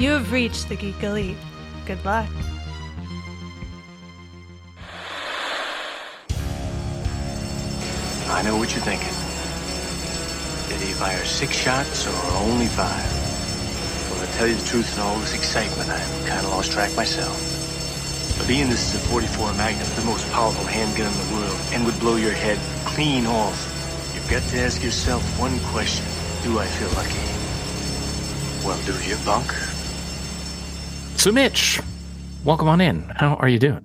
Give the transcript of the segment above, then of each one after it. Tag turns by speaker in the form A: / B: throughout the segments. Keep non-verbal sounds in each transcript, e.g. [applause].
A: You have reached the Geek Elite. Good luck.
B: I know what you're thinking. Did he fire six shots or only five? Well, to tell you the truth, in all this excitement, I've kind of lost track myself. But being this is a 44 Magnum, the most powerful handgun in the world, and would blow your head clean off, you've got to ask yourself one question. Do I feel lucky? Well, do you, Bunk?
C: So, Mitch, welcome on in. How are you doing?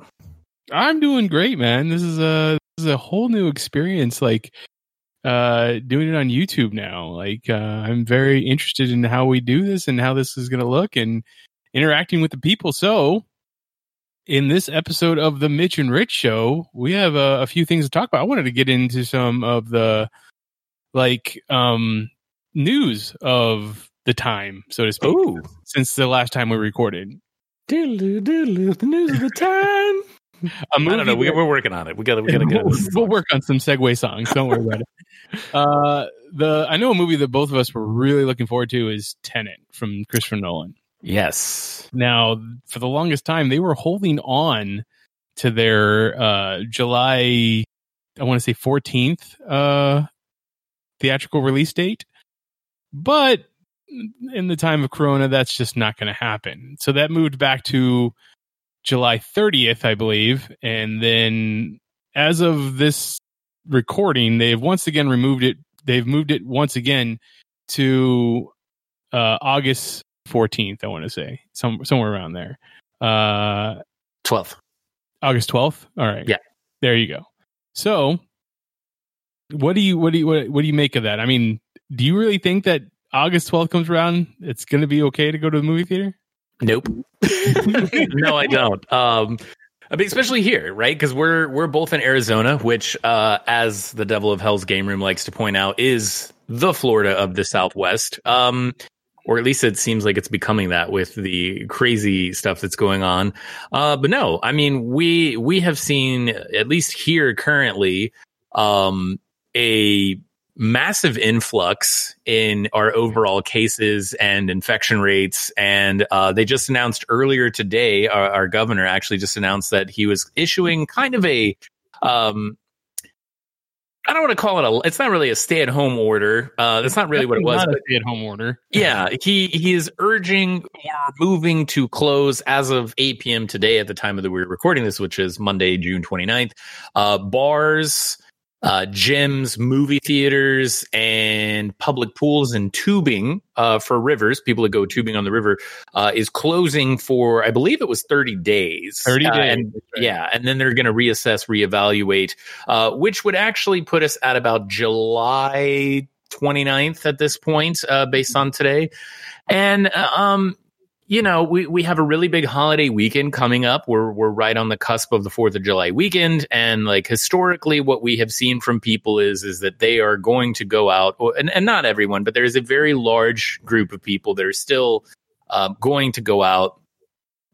D: I'm doing great, man. This is a this is a whole new experience. Like uh doing it on YouTube now. Like uh I'm very interested in how we do this and how this is going to look and interacting with the people. So, in this episode of the Mitch and Rich show, we have a, a few things to talk about. I wanted to get into some of the like um news of the time, so to speak,
C: Ooh.
D: since the last time we recorded.
C: Diddle, diddle, the news of the time. [laughs] I don't know. We, we're working on it. We got to. We got to
D: we'll,
C: get.
D: we'll work on some segue songs. Don't worry about it. [laughs] Uh, the I know a movie that both of us were really looking forward to is Tenet from Christopher Nolan.
C: Yes.
D: Now, for the longest time, they were holding on to their uh, July, I want to say 14th uh, theatrical release date. But in the time of Corona, that's just not going to happen. So that moved back to July 30th, I believe. And then as of this recording, they've once again removed it. They've moved it once again to uh, August 14th, I want to say, some, somewhere around there. Uh,
C: Twelfth.
D: August 12th. All right.
C: Yeah.
D: There you go. So what do you what do you what, what do you make of that? I mean, do you really think that August 12th comes around, it's going to be okay to go to the movie theater?
C: Nope. [laughs] no, I don't. Um, I mean, especially here, right? Because we're we're both in Arizona, which, uh, as the Devil of Hell's game room likes to point out, is the Florida of the Southwest. Um, or at least it seems like it's becoming that with the crazy stuff that's going on. Uh, but no, I mean, we we have seen at least here currently um, a massive influx in our overall cases and infection rates. And uh, they just announced earlier today, our, our governor actually just announced that he was issuing kind of a, um, I don't want to call it a, it's not really a stay at home order. Uh, that's not really what it was.
D: Not a stay-at-home order.
C: yeah, he he is urging or moving to close as of 8 p.m. today at the time of the we're recording this, which is Monday, June 29th. Uh, bars, uh, gyms, movie theaters, and public pools and tubing uh, for rivers, people that go tubing on the river, uh, is closing for I believe it was 30 days.
D: 30
C: Uh,
D: days.
C: and yeah, and then they're going to reassess, reevaluate, uh, which would actually put us at about July 29th at this point, uh, based on today. And, um, you know, we, we have a really big holiday weekend coming up. We're, we're right on the cusp of the 4th of July weekend. And like historically, what we have seen from people is, is that they are going to go out and, and not everyone, but there's a very large group of people that are still, uh, going to go out,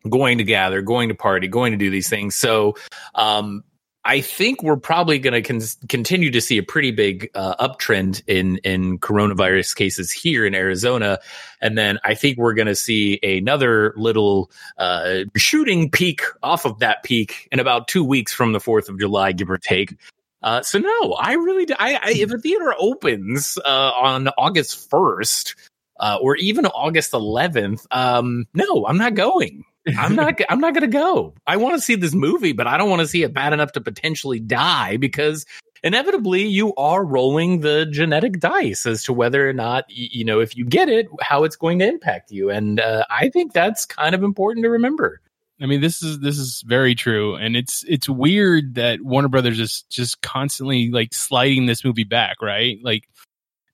C: going to gather, going to party, going to do these things. So, um, I think we're probably going to con- continue to see a pretty big uh, uptrend in in coronavirus cases here in Arizona, and then I think we're going to see another little uh, shooting peak off of that peak in about two weeks from the Fourth of July, give or take. Uh, so no, I really, do, I, I if a theater opens uh, on August first. Uh, or even August 11th. Um, no, I'm not going. I'm not. I'm not going to go. I want to see this movie, but I don't want to see it bad enough to potentially die because inevitably you are rolling the genetic dice as to whether or not you know if you get it, how it's going to impact you. And uh, I think that's kind of important to remember.
D: I mean, this is this is very true, and it's it's weird that Warner Brothers is just constantly like sliding this movie back, right? Like,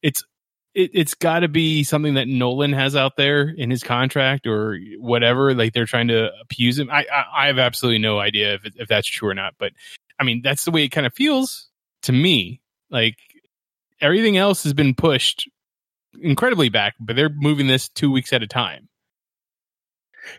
D: it's it, it's got to be something that Nolan has out there in his contract or whatever. Like they're trying to appease him. I I, I have absolutely no idea if if that's true or not, but I mean that's the way it kind of feels to me. Like everything else has been pushed incredibly back, but they're moving this two weeks at a time.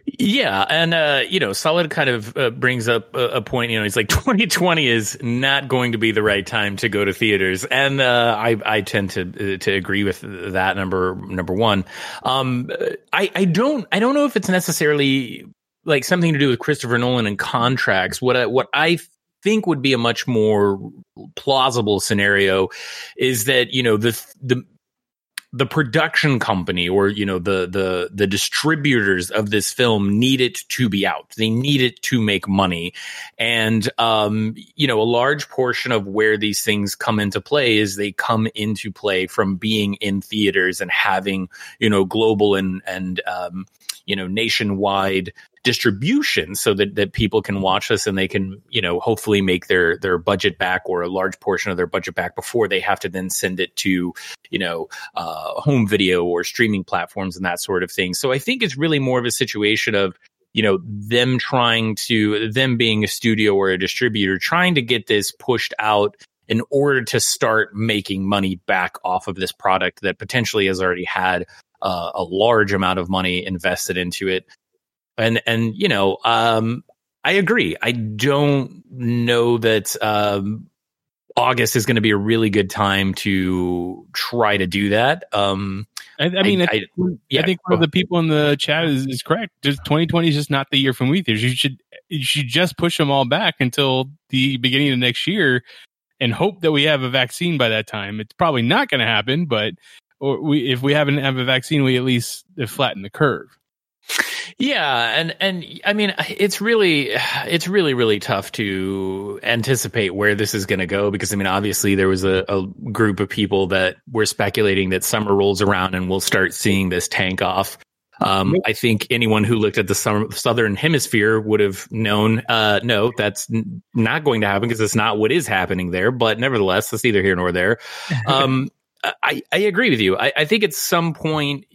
C: Yeah, and uh, you know, Solid kind of uh, brings up a, a, point. You know, he's like [laughs] 2020 is not going to be the right time to go to theaters, and uh, I I tend to uh, to agree with that. Number number one, um, I I don't I don't know if it's necessarily like something to do with Christopher Nolan and contracts. What I, what I think would be a much more plausible scenario is that you know the the the production company or you know the the the distributors of this film need it to be out. They need it to make money. And um you know a large portion of where these things come into play is they come into play from being in theaters and having you know global and and um you know nationwide distribution so that, that people can watch this and they can you know hopefully make their their budget back or a large portion of their budget back before they have to then send it to you know uh, home video or streaming platforms and that sort of thing so i think it's really more of a situation of you know them trying to them being a studio or a distributor trying to get this pushed out in order to start making money back off of this product that potentially has already had uh, a large amount of money invested into it. And and you know, um, I agree. I don't know that um, August is going to be a really good time to try to do that. Um,
D: I, I mean, I, I, yeah, I think one of the people in the chat is, is correct. Just 2020 is just not the year for movie theaters. You should you should just push them all back until the beginning of next year and hope that we have a vaccine by that time. It's probably not going to happen, but or we if we haven't have a vaccine, we at least flatten the curve.
C: Yeah, and and I mean it's really it's really really tough to anticipate where this is going to go because I mean obviously there was a, a, group of people that were speculating that summer rolls around and we'll start seeing this tank off. Um, I think anyone who looked at the summer, southern hemisphere would have known. Uh, no, that's n- not going to happen because it's not what is happening there. But nevertheless, that's neither here nor there. [laughs] Um, I, I agree with you. I, I think at some point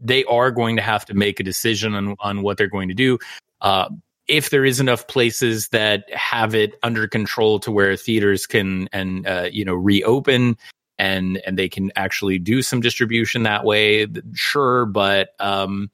C: they are going to have to make a decision on, on what they're going to do. Uh, if there is enough places that have it under control to where theaters can and uh, you know reopen and and they can actually do some distribution that way, sure. But um,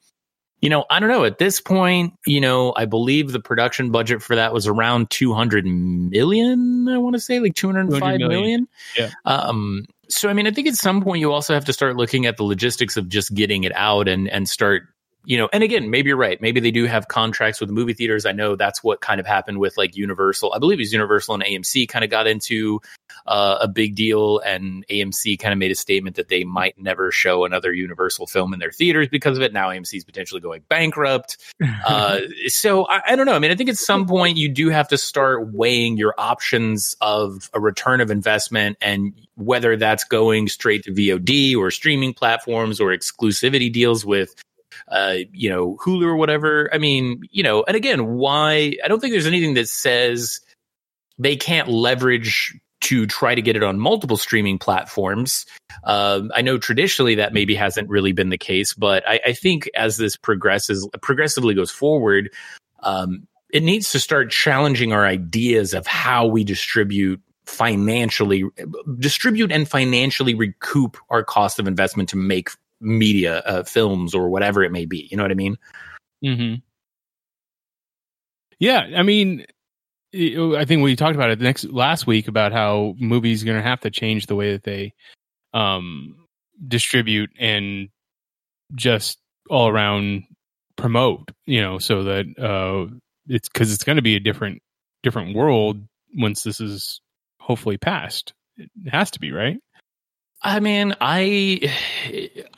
C: you know, I don't know. At this point, you know, I believe the production budget for that was around 200 million. I want to say like 205 million. million.
D: Yeah.
C: Um, so I mean, I think at some point you also have to start looking at the logistics of just getting it out and and start you know, and again, maybe you're right. Maybe they do have contracts with movie theaters. I know that's what kind of happened with like Universal. I believe it was Universal and AMC kind of got into uh, a big deal, and AMC kind of made a statement that they might never show another Universal film in their theaters because of it. Now AMC is potentially going bankrupt. [laughs] uh, so I, I don't know. I mean, I think at some point you do have to start weighing your options of a return of investment and whether that's going straight to VOD or streaming platforms or exclusivity deals with uh, you know, Hulu or whatever. I mean, you know, and again, why? I don't think there's anything that says they can't leverage to try to get it on multiple streaming platforms. Um, I know traditionally that maybe hasn't really been the case, but I, I think as this progresses, progressively goes forward, um, it needs to start challenging our ideas of how we distribute financially distribute and financially recoup our cost of investment to make media, uh, films, or whatever it may be. You know what I mean?
D: Hmm. Yeah, I mean, I think we talked about it next last week about how movies going to have to change the way that they um, distribute and just all around promote. You know, so that uh, it's because it's going to be a different different world once this is hopefully passed. It has to be right.
C: I mean, I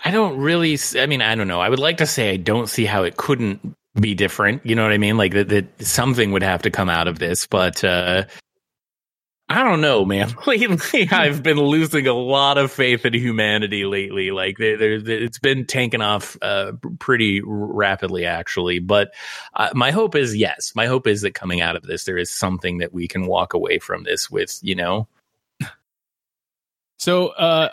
C: I don't really. I mean, I don't know. I would like to say I don't see how it couldn't be different. You know what I mean? Like that, that something would have to come out of this, but uh, I don't know, man. [laughs] Lately, I've been losing a lot of faith in humanity. Lately, like there, it's been tanking off uh, pretty rapidly, actually. But uh, my hope is yes. My hope is that coming out of this, there is something that we can walk away from this with. You know,
D: so, uh,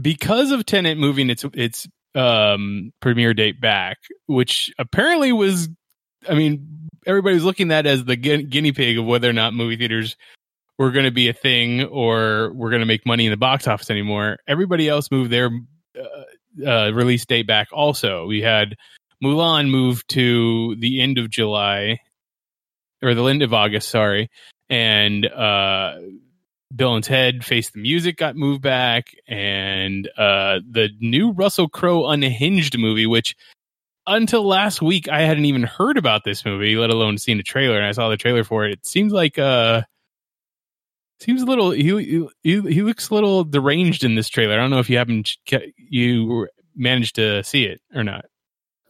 D: because of Tenet moving its its um, premiere date back, which apparently was, I mean, everybody was looking at as the gu- guinea pig of whether or not movie theaters were going to be a thing or we're going to make money in the box office anymore. Everybody else moved their uh, uh, release date back. Also, we had Mulan moved to the end of July or the end of August, sorry, and uh, Bill and Ted Face the Music got moved back, and uh, the new Russell Crowe Unhinged movie, which until last week I hadn't even heard about this movie, let alone seen a trailer, and I saw the trailer for it. It seems like uh seems a little he he he looks a little deranged in this trailer. I don't know if you haven't you managed to see it or not.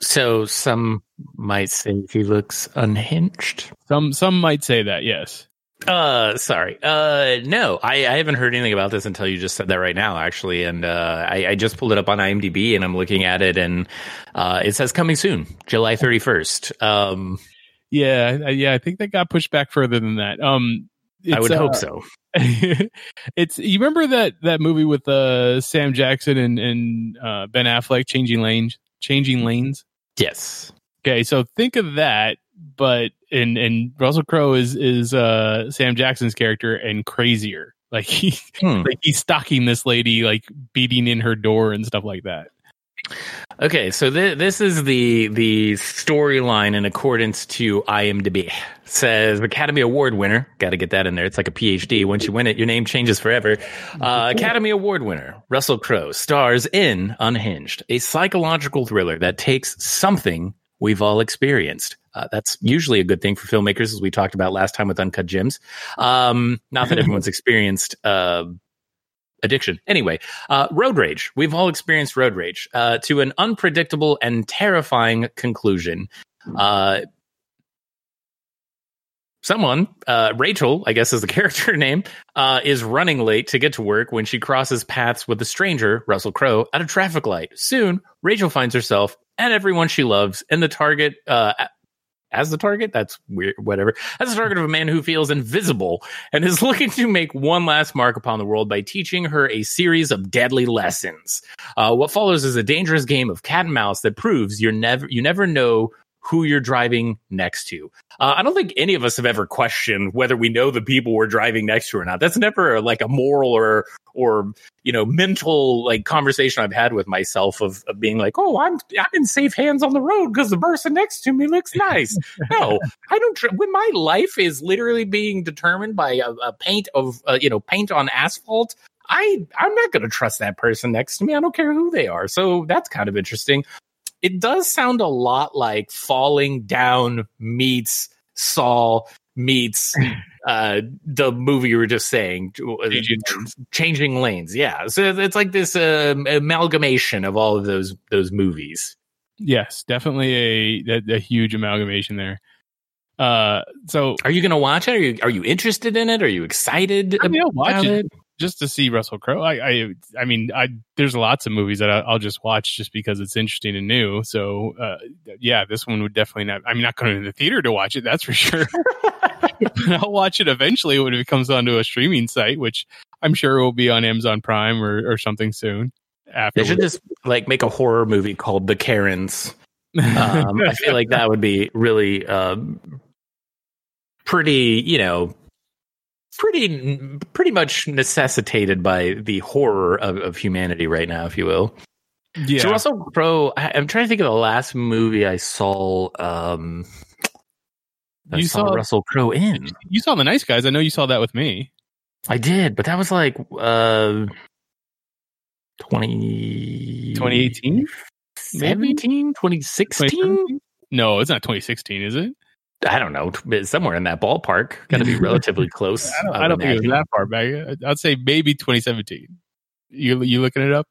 C: So some might say he looks unhinged.
D: Some some might say that, yes.
C: Uh, sorry. Uh, no, I, I haven't heard anything about this until you just said that right now, actually. And uh, I, I just pulled it up on IMDb and I'm looking at it, and uh, it says coming soon, July 31st. Um,
D: yeah, yeah, I think that got pushed back further than that. Um,
C: I would
D: uh,
C: hope so. [laughs]
D: it's you remember that that movie with uh Sam Jackson and and uh, Ben Affleck, Changing Lanes, Changing Lanes.
C: Yes.
D: Okay, so think of that, but and and Russell Crowe is is uh Sam Jackson's character and crazier. Like he
C: Hmm.
D: like he's stalking this lady, like beating in her door and stuff like that.
C: Okay, so th- this is the the storyline in accordance to IMDb. Says Academy Award winner. Got to get that in there. It's like a PhD. Once you win it, your name changes forever. Uh, Academy Award winner Russell Crowe stars in Unhinged, a psychological thriller that takes something we've all experienced. Uh, that's usually a good thing for filmmakers, as we talked about last time with Uncut Gems. Um, not that everyone's [laughs] experienced. Uh, addiction. Anyway, uh, road rage. We've all experienced road rage uh, to an unpredictable and terrifying conclusion. Uh, someone, uh, Rachel, I guess is the [laughs] character name, uh, is running late to get to work when she crosses paths with a stranger, Russell Crowe, at a traffic light. Soon, Rachel finds herself and everyone she loves in the target. As the target, that's weird, whatever. As the target of a man who feels invisible and is [laughs] looking to make one last mark upon the world by teaching her a series of deadly lessons. Uh, what follows is a dangerous game of cat and mouse that proves you're never you never know who you're driving next to. Uh, I don't think any of us have ever questioned whether we know the people we're driving next to or not. That's never like a moral or or you know mental like conversation I've had with myself of, of being like, oh, I'm I'm in safe hands on the road because the person next to me looks nice. [laughs] no, I don't. Tr- when my life is literally being determined by a, a paint of uh, you know paint on asphalt. I I'm not going to trust that person next to me. I don't care who they are. So that's kind of interesting. It does sound a lot like Falling Down meets Saul meets [laughs] uh the movie you were just saying.
D: Changing
C: changing lanes yeah. So it's like this um, amalgamation of all of those those movies.
D: Yes, definitely a a, a huge amalgamation there. Uh, so
C: are you gonna watch it? Are you are you interested in it? Are you excited
D: I mean, I'll watch
C: about
D: it just to see Russell Crowe. I, I, I mean, I there's lots of movies that I, I'll just watch just because it's interesting and new. So, uh, yeah, this one would definitely not. I'm not going to the theater to watch it. That's for sure. [laughs] But I'll watch it eventually when it comes onto a streaming site, which I'm sure will be on Amazon Prime or, or something soon. After
C: they should just like make a horror movie called the karens um, I feel like that would be really um, pretty, you know, pretty pretty much necessitated by the horror of, of humanity right now, if you will.
D: yeah.
C: So Russell Crowe, I, I'm trying to think of the last movie I saw. Um, I
D: You
C: saw,
D: saw-
C: Russell Crowe in.
D: you saw the Nice Guys. I know you saw that with me.
C: I did, but that was like uh, 20,
D: 2018?
C: 17, 2016?
D: No, it's not 2016, is it?
C: I don't know, somewhere in that ballpark. Got to be relatively [laughs] close.
D: I don't,
C: would
D: I don't think it was that far back. I'd say maybe 2017. You you looking it up?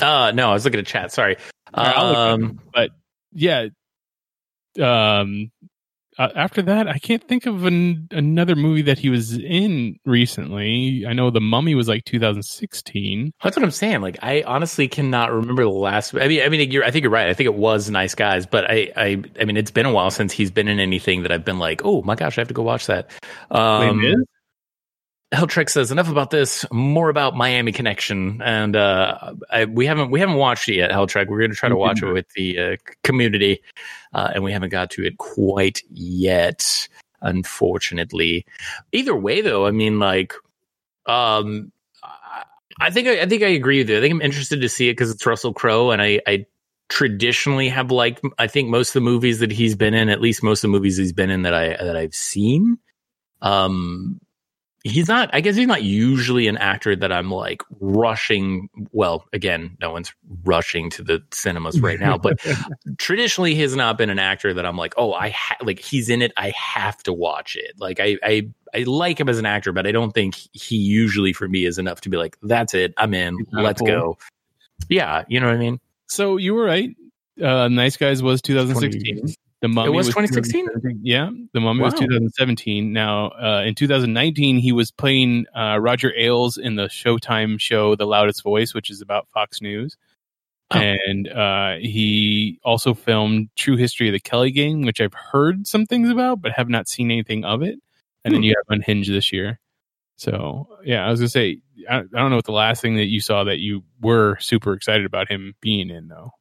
C: Uh, no, I was looking at chat. Sorry.
D: All right, I'll look it
C: Um,
D: But yeah, um, uh, after that, I can't think of an, another movie that he was in recently. I know The Mummy was like 2016.
C: that's what I'm saying. Like, I honestly cannot remember the last. I mean, I mean, you're, I think you're right. I think it was Nice Guys, but I, I, I mean, it's been a while since he's been in anything that I've been like, oh my gosh, I have to go watch that. Um,
D: Miz?
C: Says enough about this. More about Miami Connection, and uh, I, we haven't we haven't watched it yet. Helltrek. We're going to try to watch it with the uh, community, uh, and we haven't got to it quite yet, unfortunately. Either way, though, I mean, like, um, I- I think I, I think I agree with you. I think I'm interested to see it because it's Russell Crowe, and I, I traditionally have liked. I think most of the movies that he's been in, at least most of the movies he's been in that I that I've seen. Um, he's not. I guess he's not usually an actor that I'm like rushing. Well, again, no one's rushing to the cinemas right now, but [laughs] traditionally, he has not been an actor that I'm like, oh, I ha- like he's in it. I have to watch it. Like I, I, I like him as an actor, but I don't think he usually for me is enough to be like, that's it. I'm in. Let's go. Yeah, you know what I mean.
D: So you were right. Uh, nice Guys was 2016. The Mummy
C: It was 2016?
D: Yeah, The Mummy was 2017. Now, uh, in 2019, he was playing uh, Roger Ailes in the Showtime show The Loudest Voice, which is about Fox News.
C: Oh.
D: And uh, he also filmed True History of the Kelly Gang, which I've heard some things about, but have not seen anything of it. And then
C: Hmm.
D: you have Unhinged this year. So, yeah, I was going to say, I, I don't know what the last thing that you saw that you were super excited about him being in, though.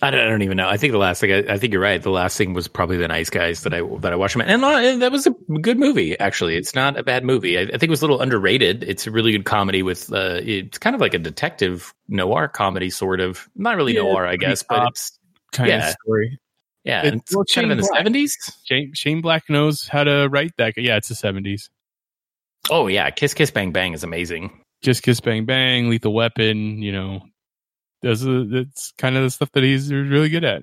C: I don't, I don't even know. I think the last thing. I, I think you're right. The last thing was probably the Nice Guys that I that I watched and, uh, that was a good movie. Actually, it's not a bad movie. I, I think it was a little underrated. It's a really good comedy with. Uh, it's kind of like a detective noir comedy, sort of. Not really
D: Yeah,
C: noir, I guess, but it's
D: Kind
C: Yeah.
D: of story.
C: yeah,
D: It-
C: it's
D: well,
C: kind of in the
D: Black.
C: seventies.
D: Shane, Shane Black knows how to write that. Yeah, it's the seventies.
C: Oh yeah, Kiss Kiss Bang Bang is amazing.
D: Just Kiss Bang Bang, Lethal Weapon. You know, are that's kind of the stuff that he's really good at.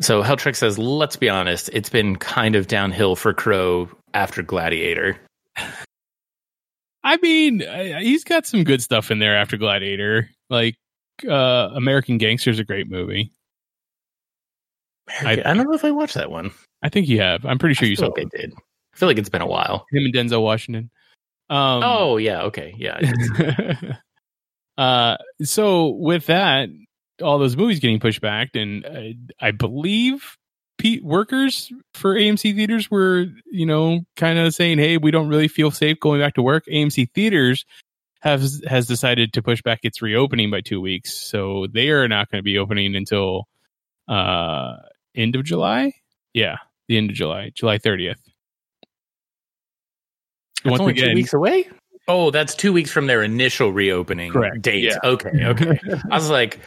C: So Helltrick says, let's be honest, it's been kind of downhill for Crowe after Gladiator.
D: I mean, he's got some good stuff in there after Gladiator. Like uh American Gangster's a great movie.
C: I, I don't know if I watched that one.
D: I think you have. I'm pretty sure
C: I
D: you saw
C: like
D: it.
C: I did. I feel like it's been a while.
D: him and Denzel Washington. Um,
C: oh yeah, okay, yeah. [laughs] I
D: uh, so with that, all those movies getting pushed back, and uh, I believe Pete workers for AMC theaters were, you know, kind of saying, "Hey, we don't really feel safe going back to work." AMC theaters has has decided to push back its reopening by two weeks, so they are not going to be opening until uh end of July. Yeah, the end of July, July thirtieth.
C: That's only two weeks away. Oh, that's two weeks from their initial reopening
D: Correct,
C: date.
D: yeah.
C: Okay, okay. I was like,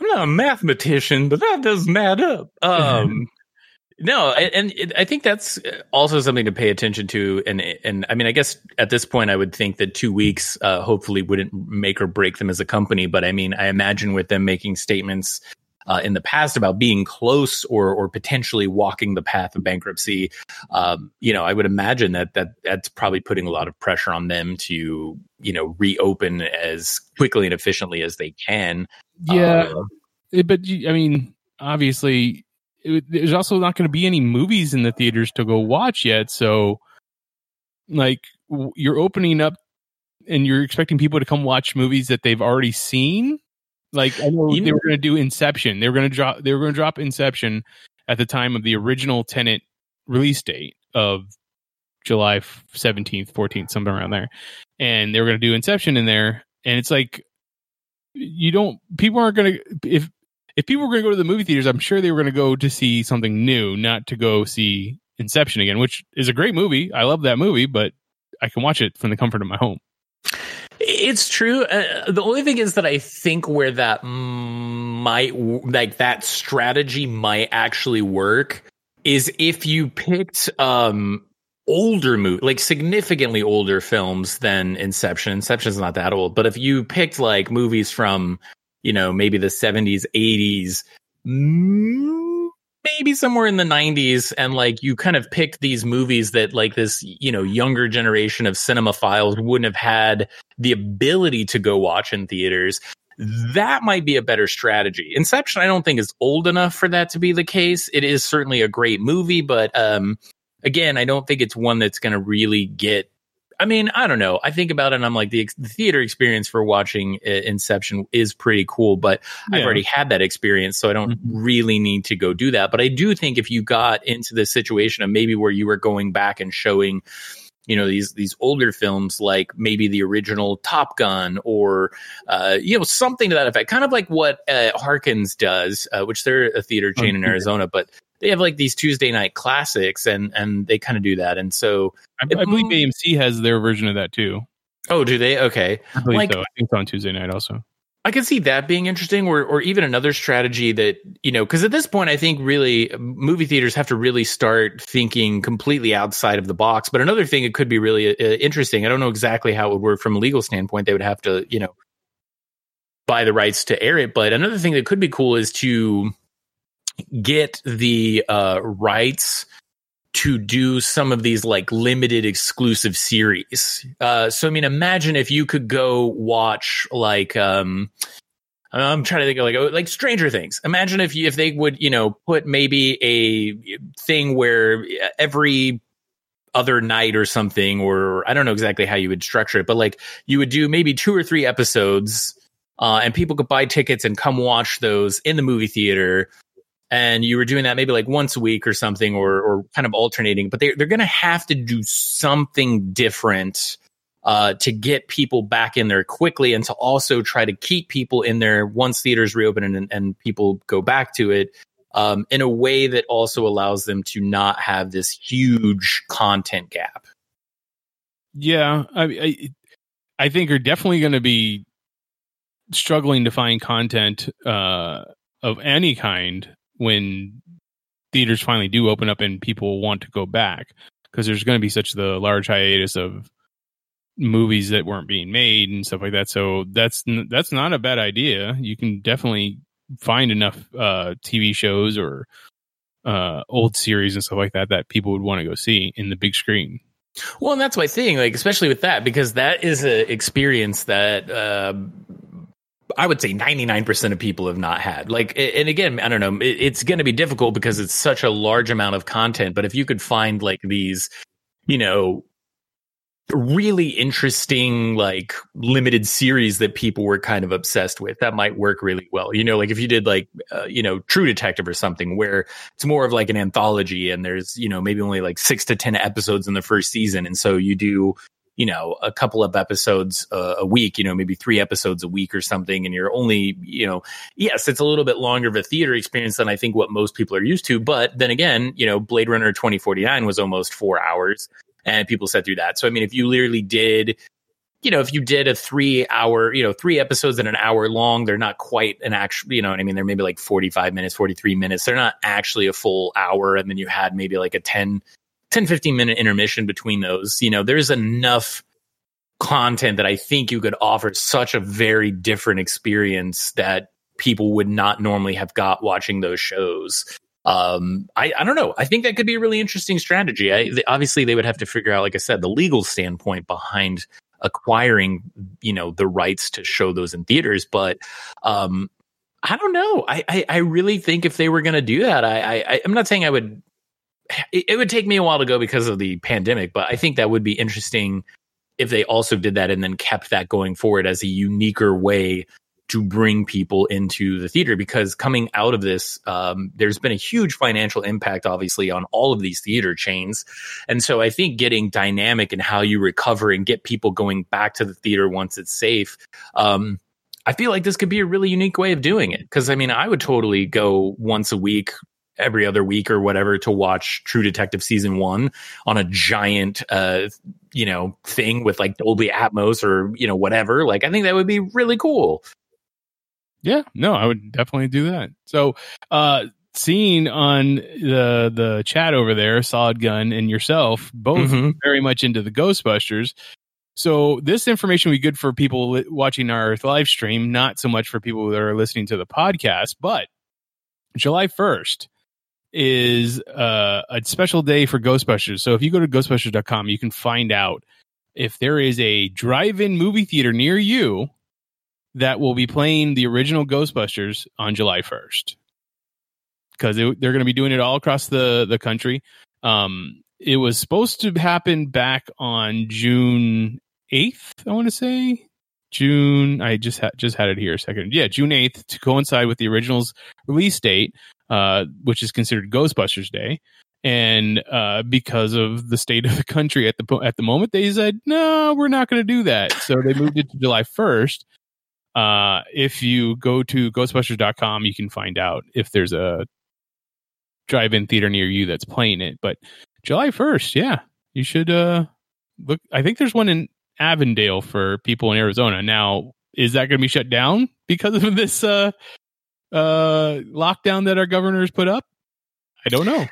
C: I'm not a mathematician, but that doesn't add up. Um, [laughs] no, and, and I think that's also something to pay attention to. And and I mean, I guess at this point, I would think that two weeks uh, hopefully wouldn't make or break them as a company. But I mean, I imagine with them making statements. Uh, in the past, about being close or or potentially walking the path of bankruptcy, um, you know, I would imagine that that that's probably putting a lot of pressure on them to you know reopen as quickly and efficiently as they can.
D: Yeah,
C: Uh,
D: It- but I mean, obviously, it, there's also not going to be any movies in the theaters to go watch yet. So, like, w- you're opening up, and you're expecting people to come watch movies that they've already seen. Like, I know
C: Even-
D: they were going to do Inception. They were going to drop. They were going to drop Inception at the time of the original Tenet release date of July seventeenth, fourteenth, somewhere around there. And they were going to do Inception in there, and it's like you don't people aren't going to if if people were going to go to the movie theaters i'm sure they were going to go to see something new not to go see inception again which is a great movie i love that movie but i can watch it from the comfort of my home
C: It's true. Uh, the only thing is that I think where that might like that strategy might actually work is if you picked um older movie like significantly older films than Inception. Inception's not that old, but if you picked like movies from you know maybe the 70s, 80s, mm, maybe somewhere in the 90s and like you kind of picked these movies that like this you know younger generation of cinemaphiles wouldn't have had the ability to go watch in theaters. That might be a better strategy. Inception i don't think is old enough for that to be the case. It is certainly a great movie but um again i don't think it's one that's going to really get I mean, I don't know. I think about it and I'm like, the, ex- the theater experience for watching uh, Inception is pretty cool, but I've already had that experience, so I don't
D: Mhm.
C: really need to go do that. But I do think if you got into this situation of maybe where you were going back and showing, you know, these these older films like maybe the original Top Gun or uh, you know something to that effect, kind of like what uh, Harkins does, uh, which they're a theater chain in
D: yeah.
C: Arizona, but they have like these Tuesday night classics, and and they kind of do that. And so,
D: I, I believe AMC has their version of that too.
C: oh, do they? Okay,
D: I believe
C: Like-
D: so. I think it's on Tuesday night also.
C: I can see that being interesting, or or even another strategy that you know, because at this point, I think really movie theaters have to really start thinking completely outside of the box. But another thing, it could be really uh, interesting. I don't know exactly how it would work from a legal standpoint. They would have to, you know, buy the rights to air it. But another thing that could be cool is to get the uh, rights to do some of these like limited exclusive series. Uh, so I mean, imagine if you could go watch like um, I'm trying to think of like oh, like Stranger Things. Imagine if you, if they would you know put maybe a thing where every other night or something, or I don't know exactly how you would structure it, but like you would do maybe two or three episodes. Uh, and people could buy tickets and come watch those in the movie theater and you were doing that maybe like once a week or something or or kind of alternating but they they're going to have to do something different uh, to get people back in there quickly and to also try to keep people in there once theaters reopen and, and people go back to it um, in a way that also allows them to not have this huge content gap.
D: Yeah, I I, I think are definitely going to be struggling to find content uh, of any kind when theaters finally do open up and people want to go back because there's going to be such the large hiatus of movies that weren't being made and stuff like that. So that's that's not a bad idea. You can definitely find enough uh, TV shows or uh, old series and stuff like that that people would want to go see in the big screen.
C: Well, and that's my thing, like especially with that because that is an experience that uh, I would say 99% of people have not had. Like, and again, I don't know, it's going to be difficult because it's such a large amount of content. But if you could find like these, you know, really interesting, like limited series that people were kind of obsessed with, that might work really well. You know, like if you did like, uh, you know, True Detective or something where it's more of like an anthology and there's, you know, maybe only like six to 10 episodes in the first season. And so you do, you know a couple of episodes uh, a week you know maybe three episodes a week or something and you're only you know yes it's a little bit longer of a theater experience than i think what most people are used to but then again you know blade runner 2049 was almost four hours and people sat through that so i mean if you literally did you know, if you did a three hour, you know, three episodes in an hour long, they're not quite an actual, you know what I mean? They're maybe like 45 minutes, 43 minutes. They're not actually a full hour. And then you had maybe like a 10, 10, 15 minute intermission between those. You know, there's enough content that I think you could offer such a very different experience that people would not normally have got watching those shows. Um, I, I don't know. I think that could be a really interesting strategy. I, obviously, they would have to figure out, like I said, the legal standpoint behind acquiring, you know, the rights to show those in theaters. But um, I don't know. I, I, I really think if they were going to do that, I, I, I'm not saying I would it, it would take me a while to go because of the pandemic, but I think that would be interesting if they also did that and then kept that going forward as a uniquer way to bring people into the theater because coming out of this um, there's been a huge financial impact obviously on all of these theater chains. And so i think getting dynamic in how you recover and get people going back to the theater once it's safe um, i feel like this could be a really unique way of doing it. Because i mean i would totally go once a week every other week or whatever to watch True Detective season one on a giant, uh, you know, thing with like Dolby Atmos or, you know, whatever. Like, I think that would be really cool.
D: Yeah, no, I would definitely do that. So, uh, seeing on the the chat over there, Solid Gun and yourself, both mm-hmm. very much into the Ghostbusters. So this information would be good for people watching our live stream, not so much for people that are listening to the podcast. But July first, is uh, a special day for Ghostbusters. So if you go to ghostbusters.com, you can find out if there is a drive-in movie theater near you that will be playing the original Ghostbusters on July 1st. Because they're going to be doing it all across the, the country. Um, it was supposed to happen back on June 8th, I want to say. June, I just had just had it here a second. Yeah, June 8th to coincide with the original's release date uh, which is considered Ghostbusters Day. And uh, because of the state of the country at the at the moment, they said no, we're not going to do that. So they moved it to July first. Uh, if you go to Ghostbusters.com, you can find out if there's a drive-in theater near you that's playing it. But July first, yeah, you should uh, look. I think there's one in Avondale for people in Arizona. Now, is that going to be shut down because of this uh, uh, lockdown that our governors put up? I don't know.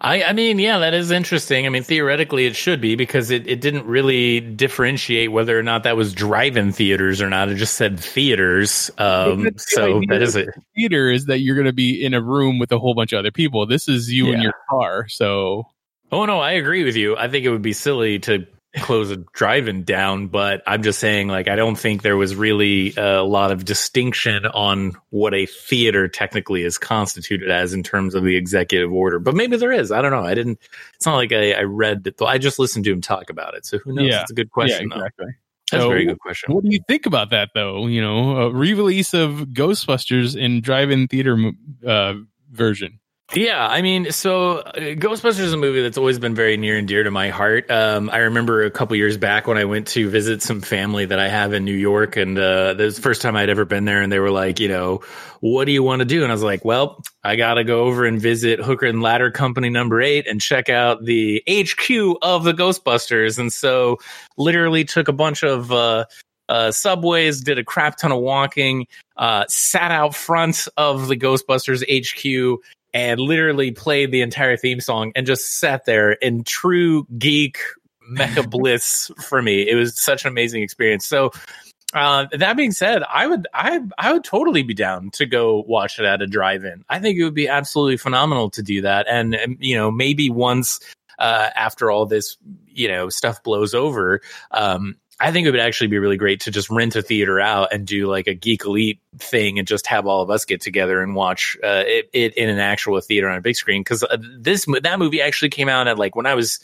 C: I, I mean, yeah, that is interesting. I mean, theoretically, it should be because it, it didn't really differentiate whether or not that was drive-in theaters or not. It just said theaters. Um, so that is it.
D: Theater is that you're going to be in a room with a whole bunch of other people. This is you in your car. So
C: Oh no, I agree with you. I think it would be silly to close a drive-in down, but I'm just saying, like, I don't think there was really a lot of distinction on what a theater technically is constituted as in terms of the executive order. But maybe there is. I don't know. I didn't. It's not like I, I read it. I just listened to him talk about it. So who knows?
D: Yeah.
C: It's a good question.
D: yeah,
C: though.
D: exactly.
C: That's
D: So
C: a very good question.
D: What do you think about that, though? You know, a re-release of Ghostbusters in drive-in theater uh, version.
C: Yeah, I mean, so uh, Ghostbusters is a movie that's always been very near and dear to my heart. Um, I remember a couple years back when I went to visit some family that I have in New York, and uh, this was the first time I'd ever been there, and they were like, you know, what do you want to do? And I was like, well, I got to go over and visit Hooker and Ladder Company number eight and check out the HQ of the Ghostbusters. And so, literally took a bunch of uh, uh, subways, did a crap ton of walking, uh, sat out front of the Ghostbusters HQ and literally played the entire theme song and just sat there in true geek mecha [laughs] bliss for me. It was such an amazing experience. So uh, that being said, I would I I would totally be down to go watch it at a drive-in. I think it would be absolutely phenomenal to do that, and, and you know maybe once uh, after all this you know stuff blows over, um, I think it would actually be really great to just rent a theater out and do like a Geek Elite thing and just have all of us get together and watch uh, it, it in an actual theater on a big screen. Because uh, this that movie actually came out at like when I was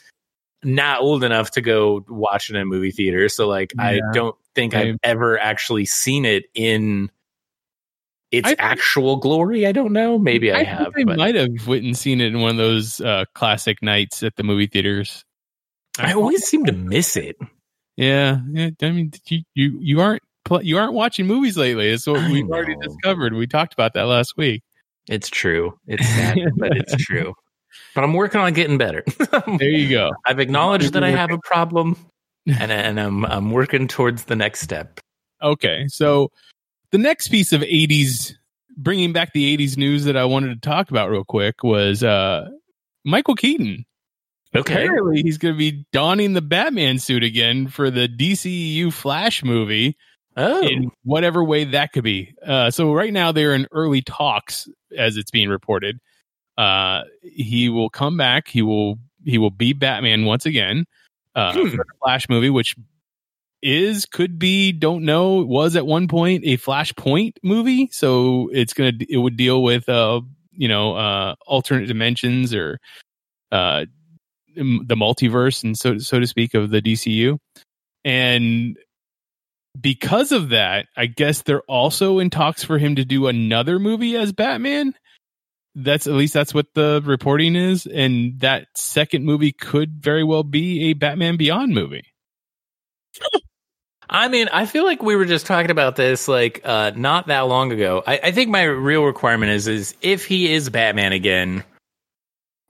C: not old enough to go watch it in a movie theater. So like I don't think
D: I-
C: I've ever actually seen it in its
D: I
C: actual glory. I don't know. Maybe I,
D: think
C: have.
D: I
C: But
D: might have went and seen it in one of those uh, classic nights at the movie theaters.
C: I always seem to miss it.
D: Yeah, yeah. I mean, you you, you aren't you aren't watching movies lately. It's what
C: I
D: we've already discovered. We talked about that last week.
C: It's true. It's sad, [laughs] but it's true. But I'm working on getting better. [laughs]
D: There you go.
C: I've acknowledged that I have a problem, [laughs] and and I'm I'm working towards the next step.
D: Okay, so the next piece of '80s, bringing back the '80s news that I wanted to talk about real quick was uh, Michael Keaton.
C: Okay.
D: Apparently, he's going to be donning the Batman suit again for the DCEU Flash movie.
C: Oh,
D: in whatever way that could be. Uh, so right now they're in early talks, as it's being reported. Uh, he will come back. He will he will be Batman once again uh,
C: Hmm.
D: for the Flash movie, which is could be don't know was at one point a Flashpoint movie. So it's gonna it would deal with uh you know uh alternate dimensions or uh the multiverse and so so to speak of the DCU and because of that, I guess they're also in talks for him to do another movie as Batman. That's at least that's what the reporting is, and that second movie could very well be a Batman Beyond movie. [laughs]
C: I mean, I feel like we were just talking about this like uh, not that long ago. I, I think my real requirement is is if he is Batman again,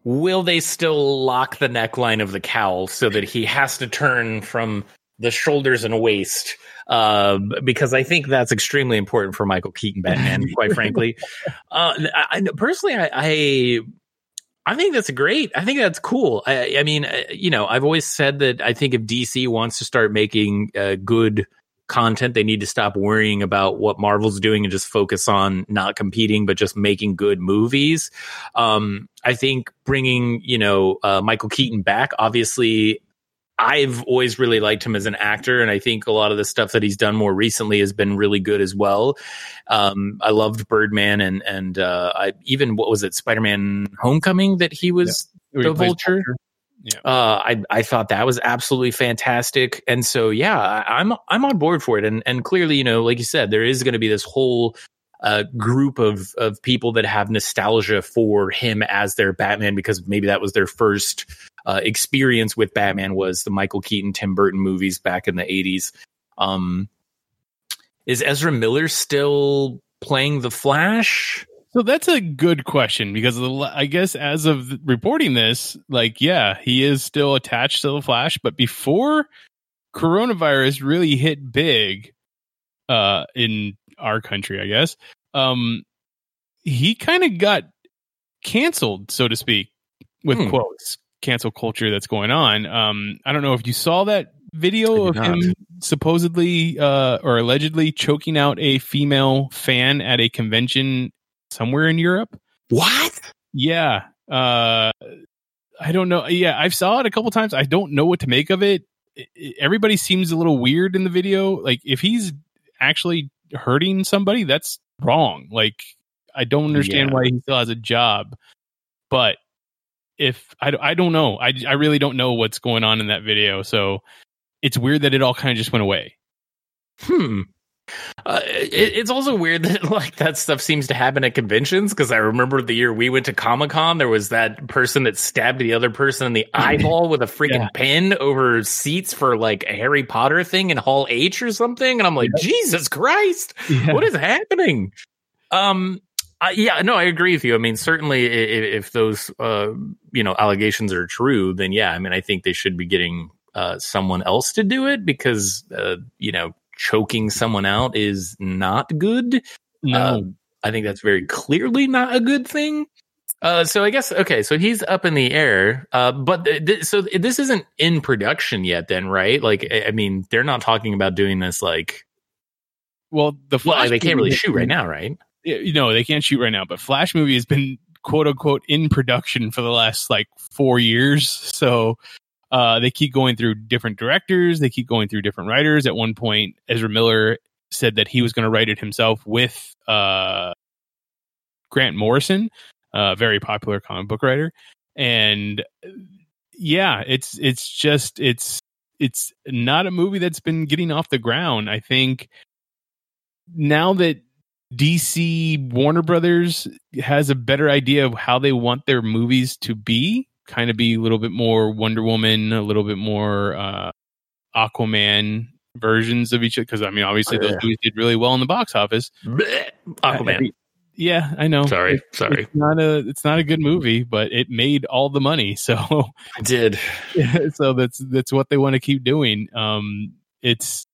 C: will they still lock the neckline of the cowl so that he has to turn from the shoulders and waist? Um, because I think that's extremely important for Michael Keaton Batman. [laughs] quite frankly, uh, I, I- personally, I, I I think that's great. I think that's cool. I, I mean, uh, you know, I've always said that I think if DC wants to start making uh, good content, they need to stop worrying about what Marvel's doing and just focus on not competing, but just making good movies. Um, I think bringing, you know, uh, Michael Keaton back, obviously, I've always really liked him as an actor, and I think a lot of the stuff that he's done more recently has been really good as well. Um, I loved Birdman, and and uh, I even what was it, Spider Man Homecoming that he was the Vulture.
D: Yeah.
C: Uh, I I thought that was absolutely fantastic, and so yeah, I'm I'm on board for it, and and clearly, you know, like you said, there is going to be this whole uh, group of of people that have nostalgia for him as their Batman because maybe that was their first uh, experience with Batman was the Michael Keaton Tim Burton movies back in the 80s. Um, is Ezra Miller still playing the Flash?
D: So that's a good question because the, I guess as of reporting this, like, yeah, he is still attached to the Flash, but before coronavirus really hit big, uh, in our country, I guess. Um, he kind of got canceled, so to speak, with
C: Hmm.
D: quotes, cancel culture that's going on. Um, I don't know if you saw that video of
C: did
D: him supposedly uh, or allegedly choking out a female fan at a convention somewhere in Europe.
C: What?
D: Yeah. Uh, I don't know. Yeah, I've saw it a couple times. I don't know what to make of it. Everybody seems a little weird in the video. Like if he's actually hurting somebody, that's wrong. Like I don't understand
C: Yeah.
D: why he still has a job. But if I, I don't know, I, I really don't know what's going on in that video. So it's weird that it all kind of just went away.
C: Hmm. Uh, it, it's also weird [laughs] that like that stuff seems to happen at conventions because I remember the year we went to Comic Con, there was that person that stabbed the other person in the [laughs] eyeball with a freaking
D: Yeah.
C: pen over seats for like a Harry Potter thing in Hall H or something, and I'm like, Jesus Christ, what is happening? Um, uh, yeah, no, I agree with you. I mean, certainly, if, if those uh, you know allegations are true, then yeah, I mean, I think they should be getting uh, someone else to do it because uh, you know choking someone out is not good.
D: no.
C: Um, I think that's very clearly not a good thing. Uh, so I guess okay, so he's up in the air, uh, but th- th- so this isn't in production yet, then, right? Like, I I mean, they're not talking about doing this like,
D: well, the
C: well,
D: Flash
C: they can't really shoot right now, right?
D: You know they can't shoot right now but flash movie has been quote unquote in production for the last like four years so uh they keep going through different directors. They keep going through different writers. At one point ezra miller said that he was going to write it himself with uh grant morrison a very popular comic book writer. And yeah it's it's just it's it's not a movie that's been getting off the ground. I think now that DC Warner Brothers has a better idea of how they want their movies to be, kind of be a little bit more Wonder Woman, a little bit more uh, Aquaman versions of each. Because I mean, obviously those
C: Yeah.
D: movies did really well in the box office.
C: Blech. Aquaman.
D: Yeah, I know.
C: Sorry,
D: It's-
C: sorry.
D: It's not a it's not a good movie, but it made all the money. [laughs] So
C: I did. [laughs]
D: so that's that's what they want to keep doing. Um, it's,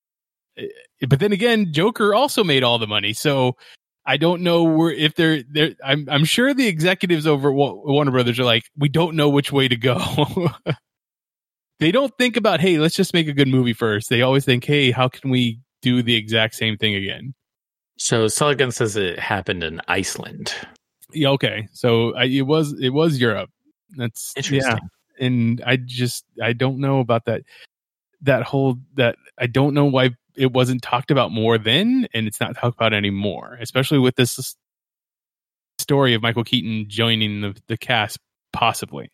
D: but then again, Joker also made all the money. So I don't know where if they're they're. I'm I'm sure the executives over at Warner Brothers are like, we don't know which way to go. [laughs] they don't think about, hey, let's just make a good movie first. They always think, hey, how can we do the exact same thing again?
C: So Sullivan says it happened in Iceland.
D: Yeah, okay. So I, it was it was Europe. That's
C: Interesting.
D: Yeah. and I just I don't know about that that whole that I don't know why it wasn't talked about more then and it's not talked about anymore, especially with this story of Michael Keaton joining the the cast possibly.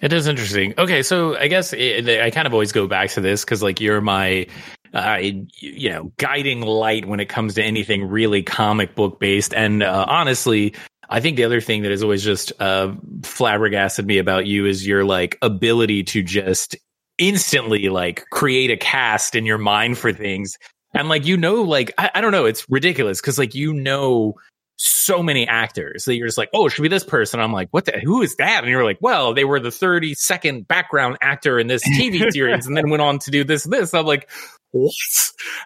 C: It is interesting. Okay, so I guess it, I kind of always go back to this because, like, you're my, uh, you know, guiding light when it comes to anything really comic book based. And uh, honestly, I think the other thing that has always just uh, flabbergasted me about you is your like ability to just instantly like create a cast in your mind for things. And like you know, like I, I don't know, it's ridiculous because like you know so many actors that you're just like, oh, it should be this person. I'm like, what the, who is that? And you're like, well, they were the 30 second background actor in this TV [laughs] series and then went on to do this, this. I'm like, what?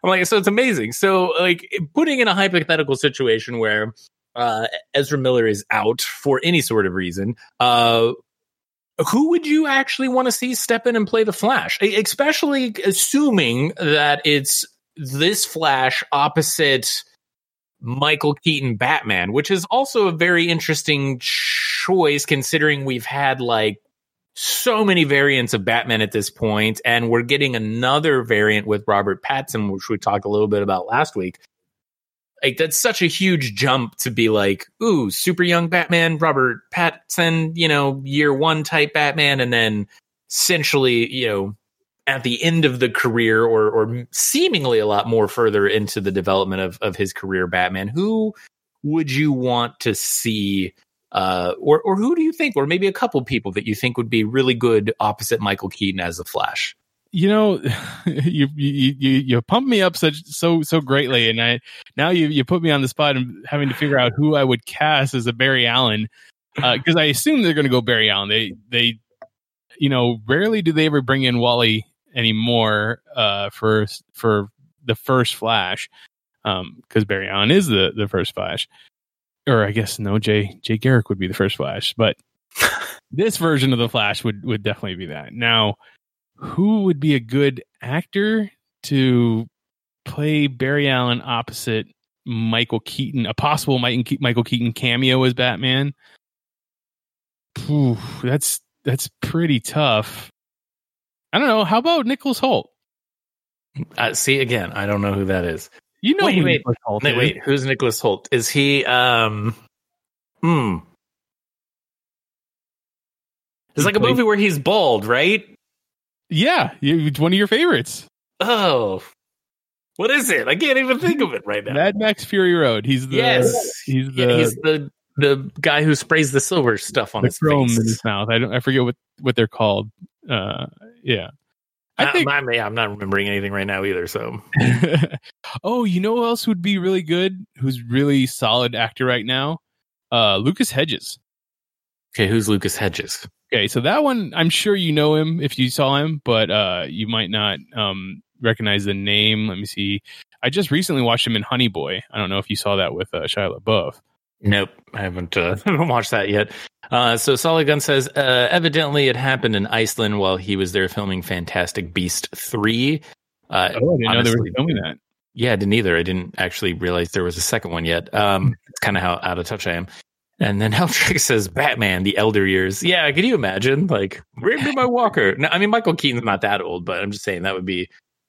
C: I'm like, so it's amazing. So like putting in a hypothetical situation where, uh, Ezra Miller is out for any sort of reason, uh, who would you actually want to see step in and play the Flash? Especially assuming that it's this Flash opposite Michael Keaton Batman, which is also a very interesting choice considering we've had like so many variants of Batman at this point, and we're getting another variant with Robert Pattinson, which we talked a little bit about last week. Like that's such a huge jump to be like, ooh, super young Batman, Robert Pattinson, you know, year one type Batman, and then essentially, you know, at the end of the career or or seemingly a lot more further into the development of of his career Batman who would you want to see uh or or who do you think or maybe a couple people that you think would be really good opposite Michael Keaton as the Flash
D: You know, [laughs] you you you you pump me up such so so greatly, and I now you you put me on the spot and having to figure out who I would cast as a Barry Allen because I assume they're going to go Barry Allen. They they you know rarely do they ever bring in Wally anymore uh, for for the first Flash. because Barry Allen is the the first Flash, or I guess no, Jay Jay Garrick would be the first Flash, but [laughs] this version of the Flash would would definitely be that. Now, who would be a good actor to play Barry Allen opposite Michael Keaton? A possible Michael Keaton cameo as Batman. Ooh, that's that's pretty tough. I don't know. How about Nicholas Hoult?
C: Uh, see again, I don't know who that is.
D: You know
C: wait,
D: who
C: wait, wait, wait, who's Nicholas Hoult? Is he um hmm. It's
D: He
C: like a movie where he's bald, right?
D: Yeah, it's one of your favorites.
C: Oh. What is it? I can't even think of it right now.
D: Mad Max Fury Road. He's the
C: yes.
D: he's the
C: Yeah, he's the the guy who sprays the silver stuff on
D: the
C: his
D: chrome
C: face.
D: in his mouth. I don't I forget what what they're called. Uh, yeah. I
C: Uh,
D: think.
C: I'm, yeah, I'm not remembering anything right now either. So [laughs]
D: oh, you know who else would be really good? Who's really solid actor right now? Uh, Lucas Hedges.
C: okay, who's Lucas Hedges?
D: Okay, so that one I'm sure you know him if you saw him, but uh, you might not um recognize the name. Let me see. I just recently watched him in Honey Boy. I don't know if you saw that with uh, Shia LaBeouf.
C: Nope, I haven't uh, [laughs] watched that yet. Uh, so Solid Gun says, uh, evidently it happened in Iceland while he was there filming Fantastic Beast three. Uh,
D: Oh, I didn't know they were filming that.
C: Yeah, I didn't either. I didn't actually realize there was a second one yet. Um, [laughs] it's kind of how out of touch I am. And then [laughs] Heltrick says, Batman, the elder years. Yeah, can you imagine? Like, bring me my walker. No, I mean, Michael Keaton's not that old, but I'm just saying that would be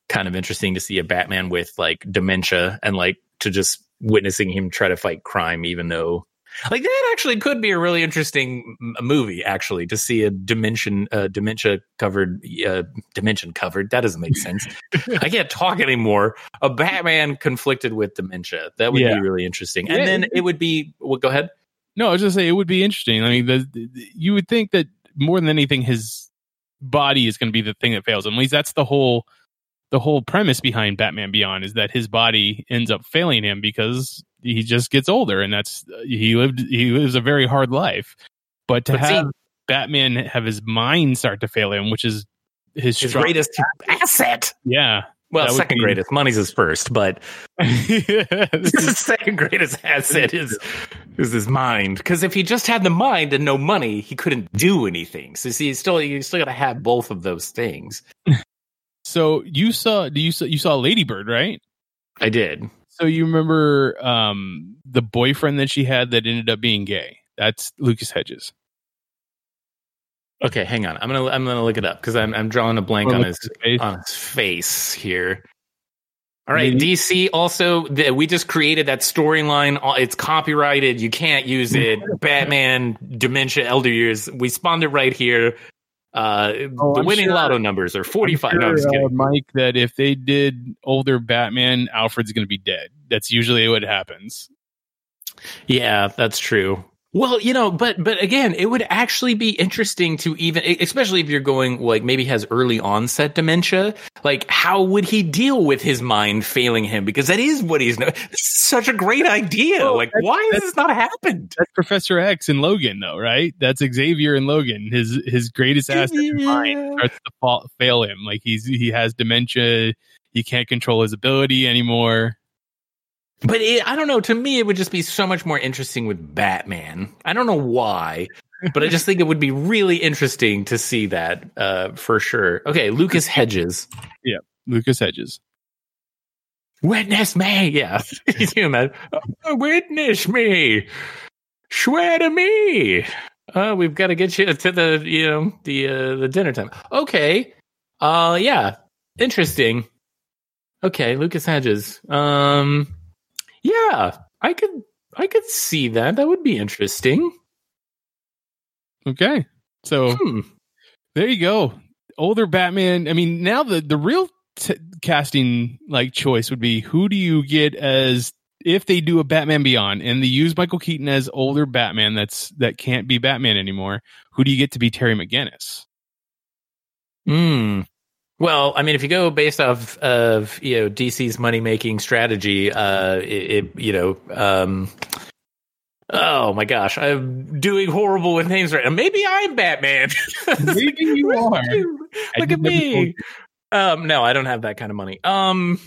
C: kind of interesting to see a Batman with like dementia and like to just witnessing him try to fight crime, even though. Like that actually could be a really interesting m- movie. Actually, to see a dimension, uh, dementia covered, uh, dimension covered. That doesn't make sense. I can't talk anymore. A Batman conflicted with dementia. That would
D: Yeah.
C: be really interesting.
D: Yeah.
C: And then it would be. Well, go ahead.
D: No, I was just saying it would be interesting. I mean, the, the, you would think that more than anything, his body is going to be the thing that fails him. At least that's the whole the whole premise behind Batman Beyond is that his body ends up failing him because he just gets older, and that's he lived he lives a very hard life. But to
C: But see-
D: have Batman have his mind start to fail him, which is his,
C: His greatest asset.
D: yeah.
C: Well,
D: That
C: second
D: be-
C: greatest. Money's his first, but [laughs] [laughs]
D: This is-
C: second greatest asset is is his mind. Because if he just had the mind and no money, he couldn't do anything. So see, you still you still got to have both of those things. [laughs]
D: so you saw do you saw you saw Ladybird right?
C: I did.
D: So you remember um, the boyfriend that she had that ended up being gay? That's Lucas Hedges.
C: Okay, hang on. I'm gonna I'm gonna look it up because I'm I'm drawing a blank on his
D: his face.
C: on his face here. All right,
D: Maybe-
C: DC also the, we just created that storyline. Uh, It's copyrighted. You can't use it. [laughs] Batman Dementia Elder Years. We spawned it right here. Uh,
D: Oh,
C: the
D: I'm
C: winning
D: sure-
C: lotto numbers are 45. no, I'm
D: I'm
C: just
D: sure, uh,
C: kidding.
D: Mike, that if they did older Batman, Alfred's going to be dead. That's usually what happens.
C: Yeah, that's true. Well, you know, but but again, it would actually be interesting to even, especially if you're going like maybe has early onset dementia. Like, how would he deal with his mind failing him? Because that is what he's. This is such a great idea. Like, why has this not happened?
D: That's Professor X and Logan, though, right? That's Xavier and Logan. His his greatest asset in mind starts to fall, fail him. Like he's he has dementia. He can't control his ability anymore.
C: But it, I don't know. To me, it would just be so much more interesting with Batman. I don't know why, but I just think it would be really interesting to see that uh, for sure. Okay, Lucas Hedges.
D: Yeah, Lucas Hedges.
C: Witness me. Yeah. [laughs] you as, "Oh, witness me. Swear to me. Uh, we've got to get you to the, you know, the, uh, the dinner time. Okay. Uh, yeah. Interesting. Okay. Lucas Hedges. Um, yeah, I could, I could see that. That would be interesting.
D: Okay, so
C: Hmm.
D: there you go. Older Batman. I mean, now the the real t- casting like choice would be who do you get as if they do a Batman Beyond and they use Michael Keaton as older Batman that's that can't be Batman anymore. Who do you get to be Terry McGinnis?
C: Hmm. Well, I mean, if you go based off of you know DC's money making strategy, uh, it, it you know, um, oh my gosh, I'm doing horrible with names right now. Maybe I'm Batman. [laughs]
D: Maybe you are.
C: you. Look at
D: just never told
C: me. Um, no, I don't have that kind of money. Um,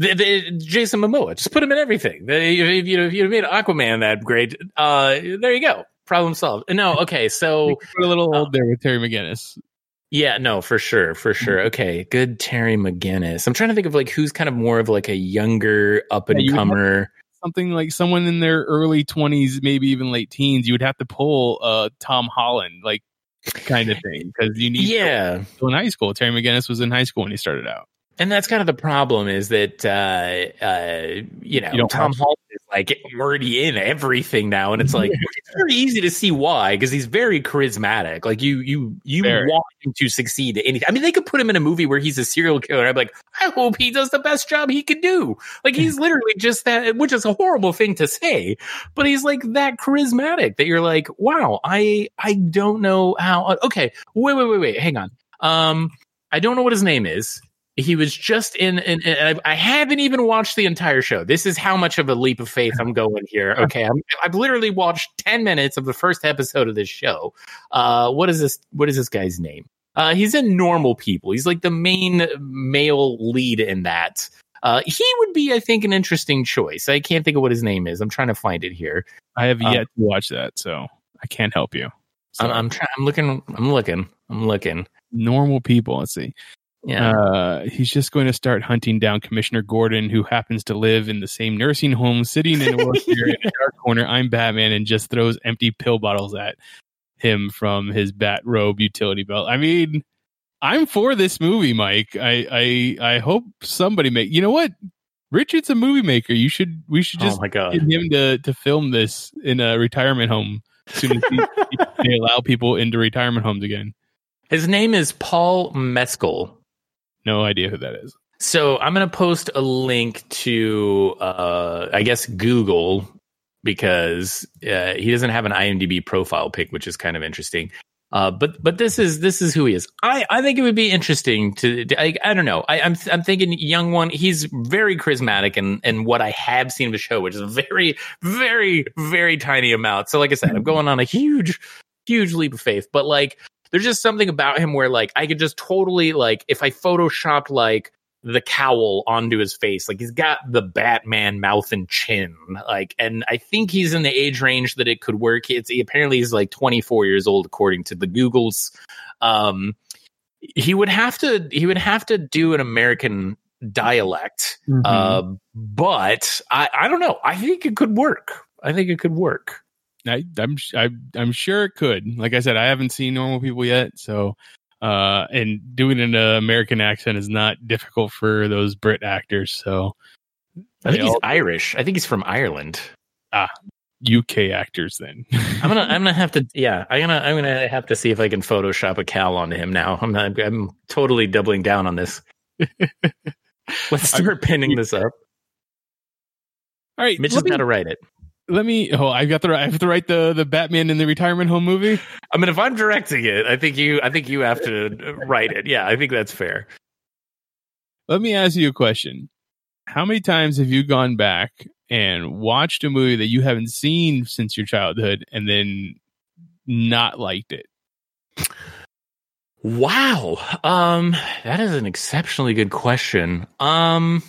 C: The, the, Jason Momoa, just put him in everything. If, you know, if you made Aquaman that great, uh, there you go. Problem solved. No, okay, so
D: a little old there with Terry McGinnis.
C: Yeah, no, for sure, for sure.
D: Mm-hmm.
C: Okay, good Terry McGinnis. I'm trying to think of like who's kind of more of like a younger up and
D: Yeah,
C: comer.
D: Something like someone in their early twenties, maybe even late teens. You would have to pull uh Tom Holland, like kind of thing, because you need
C: Yeah,
D: in high school. Terry McGinnis was in high school when he started out.
C: And that's kind of the problem is that uh, uh, you know
D: You
C: Tom Holland is like already in everything now, and it's like [laughs] it's very easy to see why because he's very charismatic. Like you, you, you
D: Very.
C: want him to succeed at anything. I mean, they could put him in a movie where he's a serial killer. I'm like, I hope he does the best job he could do. Like he's [laughs] literally just that, which is a horrible thing to say, but he's like that charismatic that you're like, wow, I, I don't know how. Okay, wait, wait, wait, wait, hang on. Um, I don't know what his name is. He was just in, in, in and I, I haven't even watched the entire show. This is how much of a leap of faith I'm going here. [laughs] Okay, I'm, I've literally watched ten minutes of the first episode of this show. Uh, what is this? What is this guy's name? Uh, he's in Normal People. He's like the main male lead in that. Uh, he would be, I think, an interesting choice. I can't think of what his name is. I'm trying to find it here.
D: I have
C: Um,
D: yet to watch that, so I can't help you. So,
C: I'm, I'm trying. I'm looking. I'm looking. I'm looking.
D: normal people. Let's see.
C: Yeah.
D: Uh, he's just going to start hunting down Commissioner Gordon, who happens to live in the same nursing home, sitting in a wheelchair in a [laughs] dark corner. I'm Batman, and just throws empty pill bottles at him from his bat robe utility belt. I mean, I'm for this movie, Mike. I I I hope somebody make. You know what? Richard's a movie maker. You should. We should just
C: oh
D: get him to to film this in a retirement home. As soon as he, [laughs] they allow people into retirement homes again.
C: His name is Paul Mescal.
D: No idea who that is.
C: So I'm going to post a link to, uh, I guess, Google because uh, he doesn't have an IMDb profile pic, which is kind of interesting. Uh, but but this is this is who he is. I, I think it would be interesting to, to- I, I don't know. I, I'm I'm thinking young one. He's very charismatic and and what I have seen of the show, which is a very very very tiny amount. So like I said, I'm going on a huge huge leap of faith. But like there's just something about him where like I could just totally like if I photoshopped like the cowl onto his face. Like he's got the Batman mouth and chin. Like, and I think he's in the age range that it could work. It's he apparently he's like 24 years old according to the Googles. Um, he would have to he would have to do an American dialect. Uh, but I I don't know. I think it could work. I think it could work.
D: I, I'm I, I'm sure it could. Like I said, I haven't seen normal people yet, so uh, and doing an uh, American accent is not difficult for those Brit actors. So
C: I think he's
D: all-
C: Irish. I think he's from Ireland.
D: Ah, UK actors, then
C: I'm gonna I'm gonna [laughs] have to yeah I'm gonna I'm gonna have to see if I can Photoshop a cowl onto him now. I'm not, I'm totally doubling down on this. [laughs] Let's start pinning this up.
D: all right.
C: Mitch is
D: let, me,
C: got to write it.
D: Let me. Oh, I've got the. I have to write the the Batman in the retirement home movie.
C: I mean, if I'm directing it, I think you I think you have to write it. Yeah, I think that's fair.
D: Let me ask you a question. How many times have you gone back and watched a movie that you haven't seen since your childhood and then not liked it?
C: Wow. Um, that is an exceptionally good question. Um,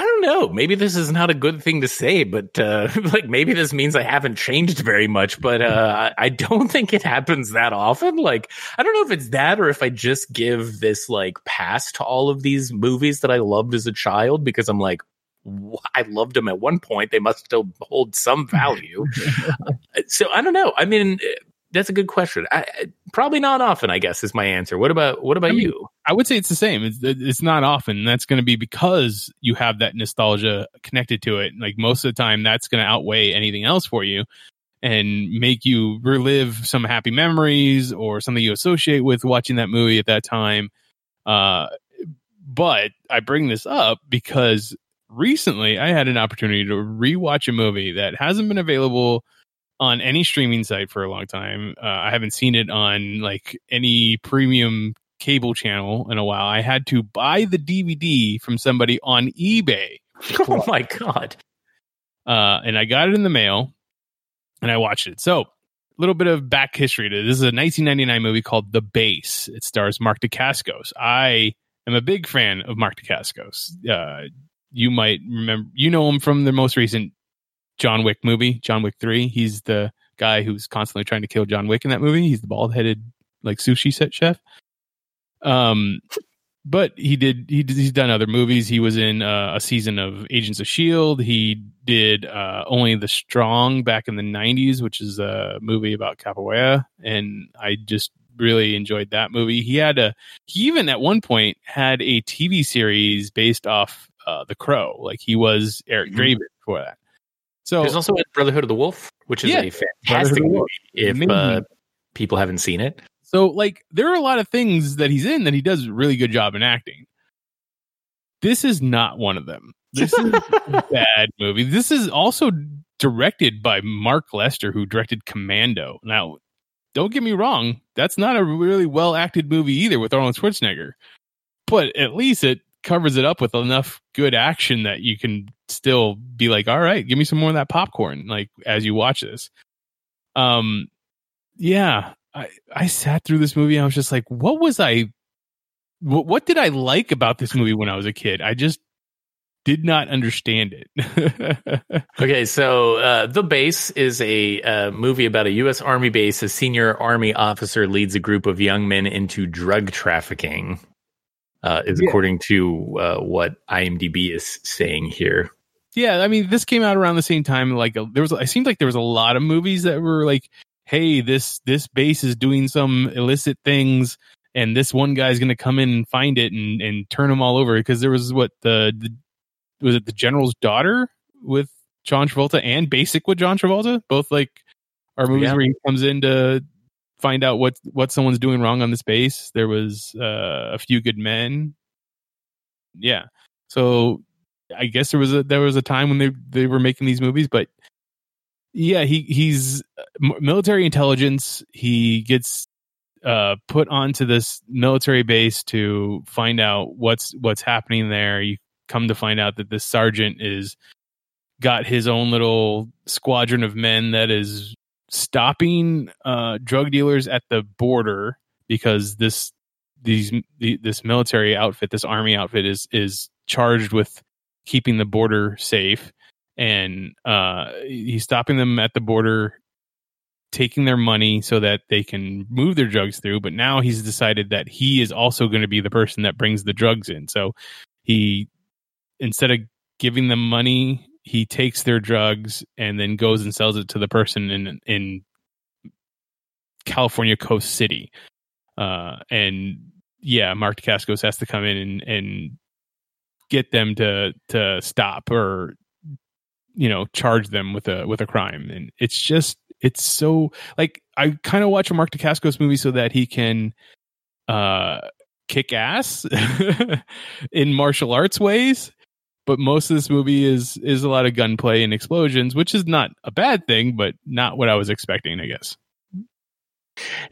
C: I don't know. Maybe this is not a good thing to say, but uh, [laughs] like maybe this means I haven't changed very much. But uh, I I don't [laughs] think it happens that often. Like I don't know if it's that or if I just give this like pass to all of these movies that I loved as a child because I'm like. I loved them at one point. They must still hold some [laughs] value. so I don't know. I mean, that's a good question. I, probably not often. I guess is my answer. What about what about
D: I mean,
C: you?
D: I would say it's the same. It's, it's not often. That's going to be because you have that nostalgia connected to it. Like most of the time, that's going to outweigh anything else for you and make you relive some happy memories or something you associate with watching that movie at that time. Uh, but I bring this up because recently I had an opportunity to rewatch a movie that hasn't been available on any streaming site for a long time. Uh, I haven't seen it on like any premium cable channel in a while. I had to buy the DVD from somebody on eBay. [laughs]
C: Oh my god!
D: Uh, and I got it in the mail and I watched it. So, a little bit of back history to this. This is a 1999 movie called The Base. It stars Mark Dacascos. I am a big fan of Mark Dacascos. Uh, you might remember, you know him from the most recent John Wick movie, John Wick 3. He's the guy who's constantly trying to kill John Wick in that movie. He's the bald headed, like sushi set chef. Um, but he did, he did, he's done other movies. He was in uh, a season of Agents of S.H.I.E.L.D. He did uh, Only the Strong back in the 90s, which is a movie about capoeira. And I just really enjoyed that movie. He had a, he even at one point had a TV series based off uh, The Crow. Like he was Eric. Draven for that. So
C: There's also Brotherhood of the Wolf, which is
D: Yeah,
C: a fantastic
D: Brotherhood of the
C: movie if uh, people haven't seen it.
D: So, like, there are a lot of things that he's in that he does a really good job in acting. This is not one of them. This is a [laughs] bad movie. This is also directed by Mark Lester, who directed Commando. Now, don't get me wrong, that's not a really well acted movie either with Arnold Schwarzenegger, but at least it covers it up with enough good action that you can still be like, all right, give me some more of that popcorn, like as you watch this. Um, yeah, I I sat through this movie I was just like, what was I? What, what did I like about this movie when I was a kid? I just did not understand it. [laughs]
C: Okay, so uh, The Base is a uh, movie about a U.S. Army base. A senior Army officer leads a group of young men into drug trafficking, uh, is
D: Yeah.
C: according to uh, what IMDb is saying here.
D: yeah, I mean, this came out around the same time. Like, uh, there was, it seemed like there was a lot of movies that were like, "Hey, this this base is doing some illicit things." And this one guy's going to come in and find it and, and turn them all over because there was what the, the was it the general's daughter with John Travolta and Basic with John Travolta both like are movies
C: Yeah.
D: where he comes in to find out what what someone's doing wrong on the space. There was uh, a few good men. Yeah. So I guess there was a there was a time when they they were making these movies, but yeah, he he's uh, military intelligence. He gets uh, put onto this military base to find out what's what's happening there. You come to find out that this sergeant is got his own little squadron of men that is stopping uh, drug dealers at the border because this these the, this military outfit, this army outfit, is is charged with keeping the border safe, and uh, he's stopping them at the border, taking their money so that they can move their drugs through. But now he's decided that he is also going to be the person that brings the drugs in. So he instead of giving them money, he takes their drugs and then goes and sells it to the person in in California Coast City. Uh, and yeah, Mark Dacascos has to come in and, and get them to to stop or you know charge them with a with a crime. And it's just it's so like I kind of watch a Mark Dacascos movie so that he can uh kick ass [laughs] in martial arts ways but most of this movie is is a lot of gunplay and explosions, which is not a bad thing, but not what I was expecting, I guess.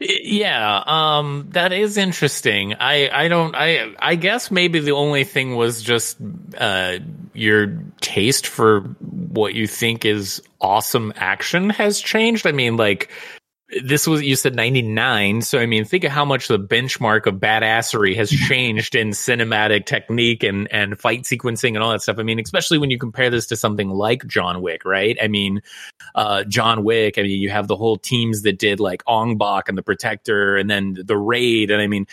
C: Yeah, um, that is interesting. I, I don't, I, I guess maybe the only thing was just uh, your taste for what you think is awesome action has changed. I mean, like this was you said 99 so i mean think of how much the benchmark of badassery has [laughs] changed in cinematic technique and and fight sequencing and all that stuff. I mean especially when you compare this to something like john wick right? I mean uh john wick i mean you have the whole teams that did like ong bak and the protector and then the raid. And i mean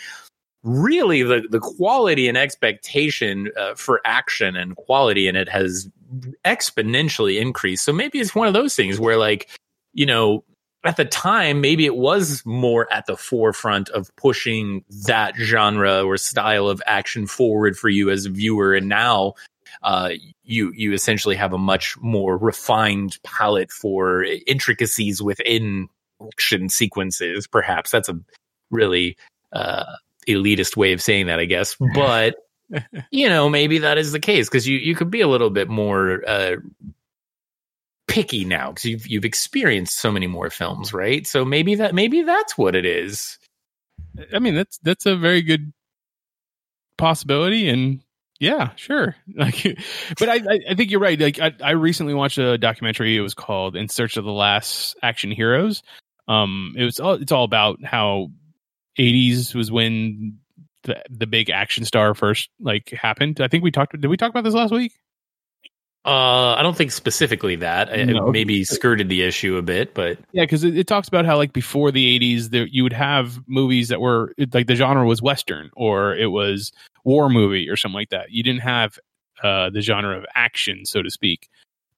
C: really the the quality and expectation uh, for action and quality in it has exponentially increased. So maybe it's one of those things where like you know at the time, maybe it was more at the forefront of pushing that genre or style of action forward for you as a viewer. And now, uh, you you essentially have a much more refined palette for intricacies within action sequences. Perhaps that's a really uh, elitist way of saying that, I guess. [laughs] But you know, maybe that is the case because you you could be a little bit more uh, picky now because you've you've experienced so many more films, right? So maybe that maybe that's what it is.
D: I mean, that's that's a very good possibility, and yeah, sure. [laughs] Like, but I I, think you're right. Like, I, I recently watched a documentary. It was called "In Search of the Last Action Heroes." Um, it was all it's all about how '80s was when the, the big action star first like happened. I think we talked. Did we talk about this last week?
C: Uh, I don't think specifically that. I,
D: No.
C: maybe skirted the issue a bit, but
D: Yeah, because it, it talks about how like before the '80s, there you would have movies that were like the genre was western or it was war movie or something like that. You didn't have uh, the genre of action, so to speak,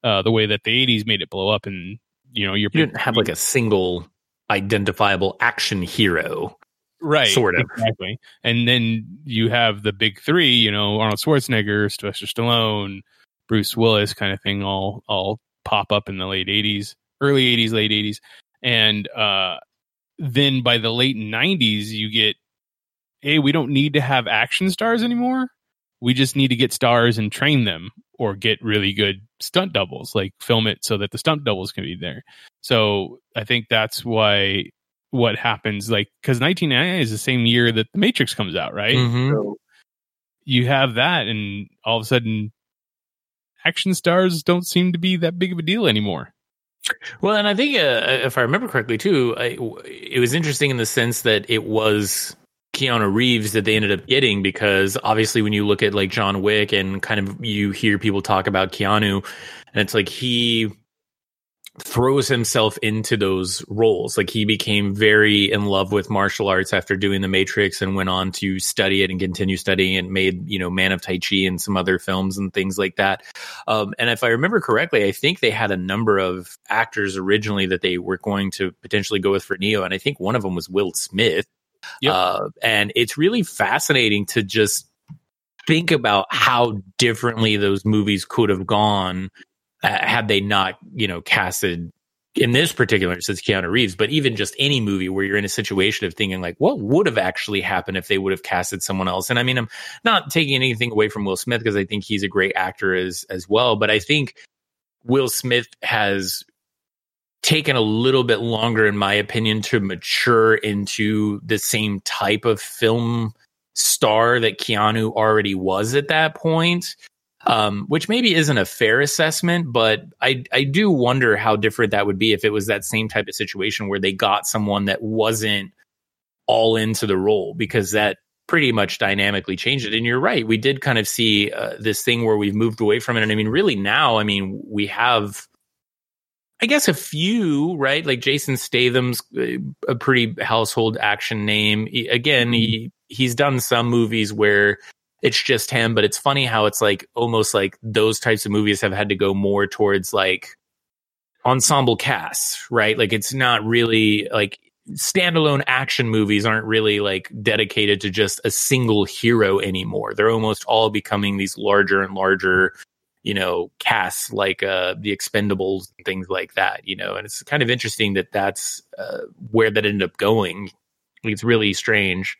D: uh, the way that the '80s made it blow up. And you know, you're
C: you didn't have like a single identifiable action hero.
D: right,
C: sort of.
D: exactly. And then you have the big three, you know, Arnold Schwarzenegger, Sylvester Stallone, Bruce Willis, kind of thing, all all pop up in the late '80s, early '80s, late '80s, and uh, then by the late '90s, you get, hey, we don't need to have action stars anymore. We just need to get stars and train them, or get really good stunt doubles, like film it so that the stunt doubles can be there. So I think that's why what happens like because 1999 is the same year that the matrix comes out right
C: Mhm.
D: so you have that and all of a sudden action stars don't seem to be that big of a deal anymore.
C: Well, and I think uh, if I remember correctly too, I, it was interesting in the sense that it was Keanu Reeves that they ended up getting because obviously when you look at like John Wick and kind of you hear people talk about Keanu, and it's like he throws himself into those roles. Like he became very in love with martial arts after doing The Matrix and went on to study it and continue studying and made, you know, Man of Tai Chi and some other films and things like that. Um, and if I remember correctly, I think they had a number of actors originally that they were going to potentially go with for Neo. And I think one of them was Will Smith.
D: Yep.
C: Uh, and it's really fascinating to just think about how differently those movies could have gone uh, had they not, you know, casted in this particular instance Keanu Reeves, but even just any movie where you're in a situation of thinking like, what would have actually happened if they would have casted someone else? And I mean, I'm not taking anything away from Will Smith because I think he's a great actor as as well, but I think Will Smith has taken a little bit longer, in my opinion, to mature into the same type of film star that Keanu already was at that point um, which maybe isn't a fair assessment, but I I do wonder how different that would be if it was that same type of situation where they got someone that wasn't all into the role because that pretty much dynamically changed it. And you're right, we did kind of see uh, this thing where we've moved away from it. And I mean, really now, I mean, we have. I guess a few, right? Like Jason Statham's uh, a pretty household action name. He- again, he he's done some movies where it's just him but it's funny how it's like almost like those types of movies have had to go more towards like ensemble casts right? Like it's not really like standalone action movies aren't really like dedicated to just a single hero anymore. They're almost all becoming these larger and larger you know casts like uh the expendables and things like that you know? And it's kind of interesting that that's uh, where that ended up going. It's really strange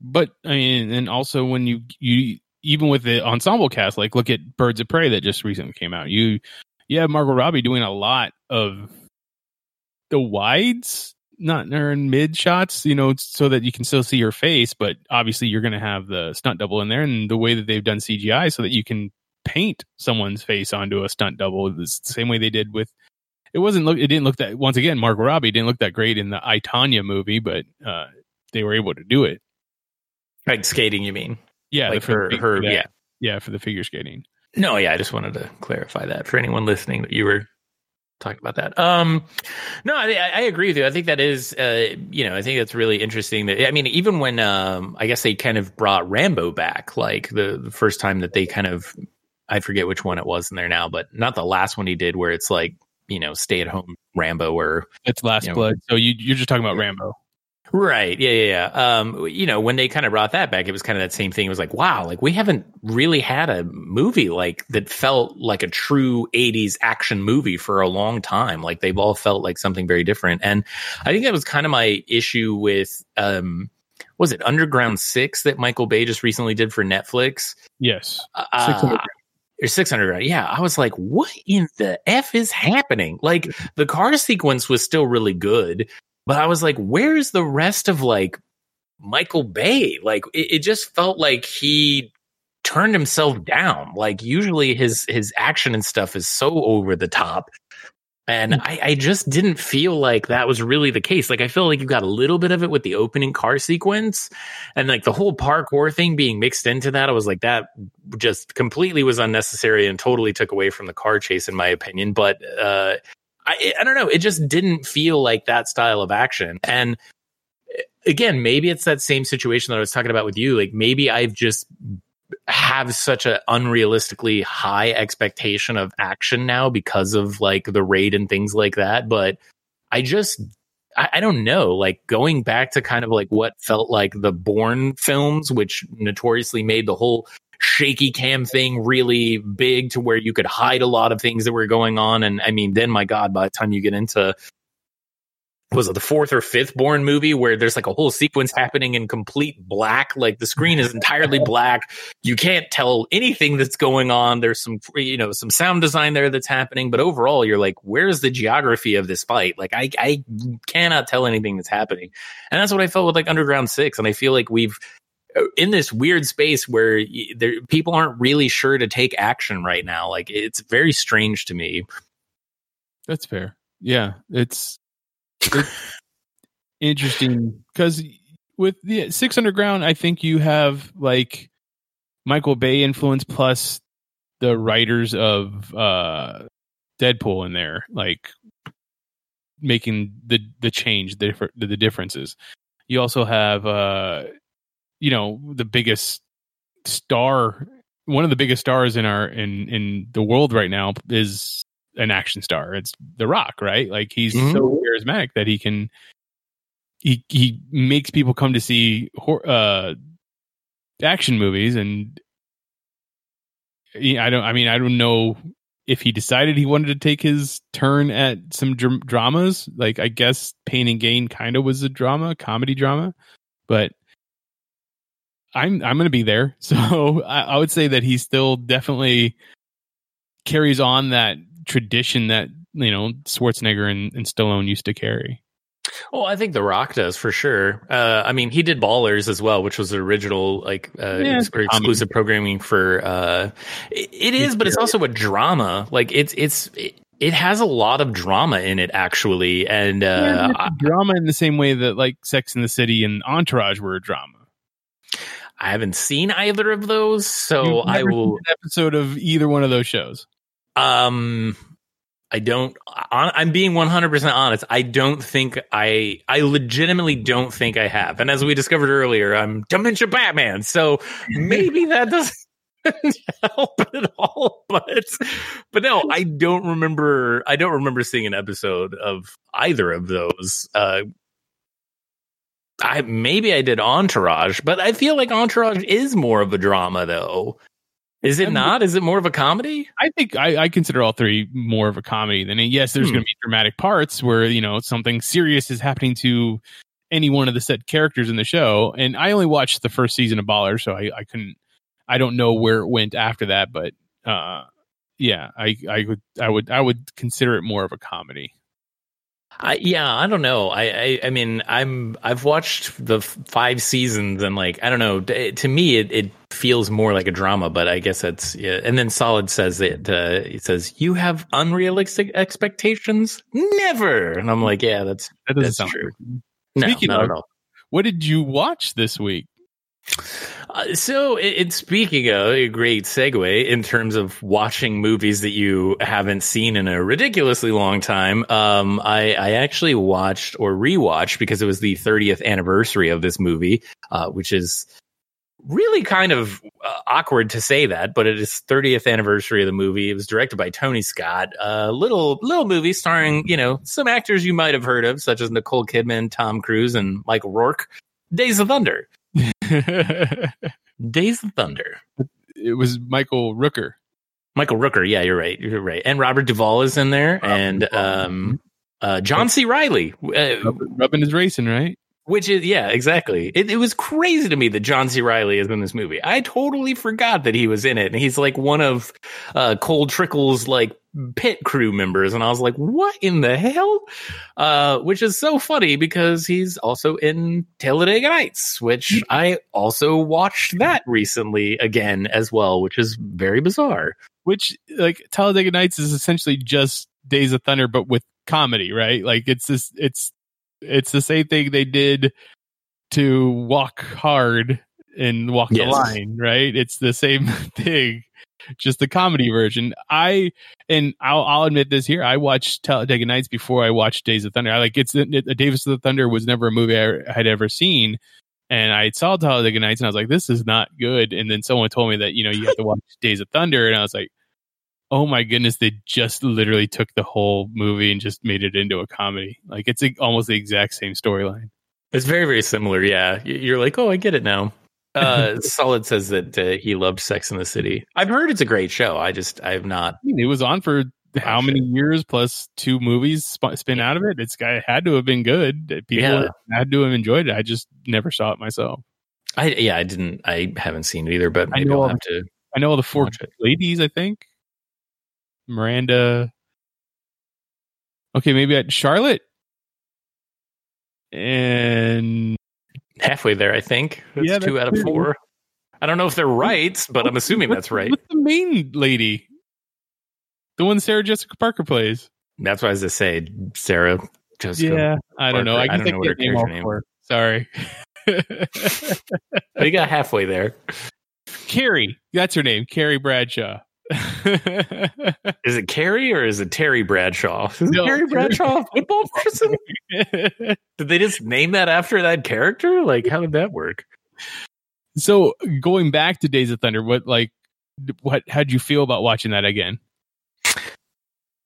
D: but i mean and also when you you even with the ensemble cast like look at birds of prey that just recently came out. You you have margot robbie doing a lot of the wides not or in mid shots you know so that you can still see her face but obviously you're going to have the stunt double in there and the way that they've done cgi so that you can paint someone's face onto a stunt double the same way they did with it wasn't look it didn't look that once again margot robbie didn't look that great in the i Tonya movie but uh they were able to do it
C: like skating you mean
D: yeah
C: like
D: for
C: her her yeah
D: yeah for the figure skating
C: No, yeah, I just wanted to clarify that for anyone listening that you were talking about that. Um, no, I, I agree with you. I think that is, uh, you know, I think that's really interesting. That I mean, even when um, I guess they kind of brought Rambo back, like the, the first time that they kind of, I forget which one it was in there now, but not the last one he did, where it's like you know, stay at home Rambo or
D: It's Last
C: You know,
D: Blood. So you you're just talking about Rambo.
C: Right. Yeah, yeah, yeah. Um, you know, when they kind of brought that back, it was kind of that same thing. It was like, wow, like we haven't really had a movie like that felt like a true 80s action movie for a long time. Like they've all felt like something very different. And I think that was kind of my issue with um was it Underground 6 that Michael Bay just recently did for Netflix?
D: Yes.
C: Uh,
D: 600
C: or 600 yeah i was like what in the f is happening like the car sequence was still really good but i was like where's the rest of like michael bay like it, it just felt like he turned himself down like usually his his action and stuff is so over the top And I, I just didn't feel like that was really the case. Like I feel like you got a little bit of it with the opening car sequence and like the whole parkour thing being mixed into that. I was like, that just completely was unnecessary and totally took away from the car chase, in my opinion. But uh I I don't know, it just didn't feel like that style of action. And eh, again, maybe it's that same situation that I was talking about with you. Like maybe I've just have such an unrealistically high expectation of action now because of like the raid and things like that. But I just I, I don't know, like going back to kind of like what felt like the Bourne films, which notoriously made the whole shaky cam thing really big to where you could hide a lot of things that were going on. And I mean, then my God, by the time you get into was it the fourth or fifth Bourne movie where there's like a whole sequence happening in complete black? Like the screen is entirely [laughs] black. You can't tell anything that's going on. There's some you know some sound design there that's happening. But overall you're like where's the geography of this fight? Like i i cannot tell anything that's happening. And that's what i felt with like underground 6 and i feel like we've in this weird space where y- there, people aren't really sure to take action right now like it's very strange to me
D: That's fair. Yeah, it's, it's [laughs] interesting because with the Six Underground, I think you have like Michael Bay influence plus the writers of uh Deadpool in there, like making the the change, the the, the differences. You also have uh you know the biggest star one of the biggest stars in our in in the world right now is an action star. It's The Rock, right? Like he's
C: Mhm.
D: so charismatic that he can he he makes people come to see uh action movies and I don't I mean I don't know if he decided he wanted to take his turn at some dr- dramas. Like I guess Pain and Gain kind of was a drama, comedy drama, but I'm I'm going to be there. [laughs] So I, I would say that he still definitely carries on that tradition that you know Schwarzenegger and, and Stallone used to carry.
C: Well, I think The Rock does for sure. Uh, I mean, he did Ballers as well, which was the original like uh,
D: Yeah,
C: ex- exclusive programming for. Uh, it, it is, but it's also a drama. Like it's it's it, it has a lot of drama in it actually, and uh,
D: a drama in the same way that like Sex in the City and Entourage were a drama.
C: I haven't seen either of those, so I will.
D: seen an episode of either one of those shows.
C: Um, I don't. I'm being 100 percent honest. I don't think I. I legitimately don't think I have. And as we discovered earlier, I'm dementia Batman. So [laughs] maybe that doesn't help at all. But but no, I don't remember. I don't remember seeing an episode of either of those. Uh, I maybe I did Entourage, but I feel like Entourage is more of a drama, though. Is it not? Is it more of a comedy?
D: I think I, I consider all three more of a comedy than yes. There's
C: Hmm.
D: going to be dramatic parts where you know something serious is happening to any one of the set characters in the show. And I only watched the first season of Baller, so I, I couldn't. I don't know where it went after that, but uh, yeah, I I would I would I would consider it more of a comedy.
C: I, yeah, I don't know. I, I, I mean, I'm, I've watched the five seasons and like, I don't know. To me, it, it feels more like a drama, but I guess that's, yeah. And then Solid says it, uh, he says, you have unrealistic expectations? Never. And I'm like, yeah, that's,
D: That
C: That's
D: sound
C: true. no,
D: Speaking of-. What did you watch this week?
C: Uh, so, it's speaking of a great segue in terms of watching movies that you haven't seen in a ridiculously long time. Um, I, I actually watched or rewatched because it was the 30th anniversary of this movie, uh, which is really kind of uh, awkward to say that, but it is 30th anniversary of the movie. It was directed by Tony Scott. A little little movie starring you know some actors you might have heard of, such as Nicole Kidman, Tom Cruise, and Michael Rourke. Days of Thunder. [laughs] Days of Thunder.
D: It was Michael Rooker.
C: Michael Rooker, yeah, you're right, you're right, and Robert Duvall is in there,
D: Robert
C: and
D: Duvall.
C: um, uh, John C. Reilly, uh,
D: Rubbing, rubbing is racing, right?
C: which is yeah, exactly. It, it was crazy to me that John C. Reilly is in this movie. I totally forgot that he was in it, and he's like one of uh, Cole Trickle's like pit crew members, and I was like, what in the hell? Uh, which is so funny because he's also in Talladega Nights, which I also watched that recently again as well, which is very bizarre.
D: Which like Talladega Nights is essentially just Days of Thunder, but with comedy, right? Like it's this, it's it's the same thing they did to Walk Hard and Walk the Line, right? It's the same [laughs] thing, just the comedy version. I and I'll, I'll admit this here. I watched Talladega Nights before I watched Days of Thunder. I like it's it, Davis of the Thunder was never a movie I had ever seen. And I saw Talladega Nights and I was like, this is not good. And then someone told me that, you know, you have to watch [laughs] Days of Thunder. And I was like, oh my goodness, they just literally took the whole movie and just made it into a comedy. Like it's a, almost the exact same storyline.
C: It's very, very similar. Yeah. You're like, oh, I get it now. Uh, [laughs] Solid says that uh, he loved Sex in the City. I've heard it's a great show. I just, I have not.
D: I mean, it was on for how many years plus two movies sp- spin out of it? It's guy had to have been good. People
C: Yeah.
D: had to have enjoyed it. I just never saw it myself.
C: I, yeah, I didn't, I haven't seen it either, but
D: I
C: maybe
D: know
C: I'll
D: of-
C: have to.
D: I know all the four ladies. I think Miranda. Okay, maybe at Charlotte and
C: halfway there, I think. That's
D: Yeah,
C: two
D: that's
C: out of four. I don't know if they're right, but I'm assuming that's right.
D: What's the main lady? The one Sarah Jessica Parker plays.
C: That's what I was to say, Sarah. Jessica.
D: yeah, I don't know.
C: Parker.
D: I
C: I don't know what her
D: name
C: character name
D: for. Sorry.
C: You got halfway there.
D: Carrie, that's her name, Carrie Bradshaw. [laughs]
C: Is it Carrie or is it Terry Bradshaw? Is it
D: No.
C: Terry Bradshaw a football [laughs] person? [laughs] Did they just name that after that character? Like, how did that work?
D: so going back to Days of Thunder, what like what how'd you feel about watching that again?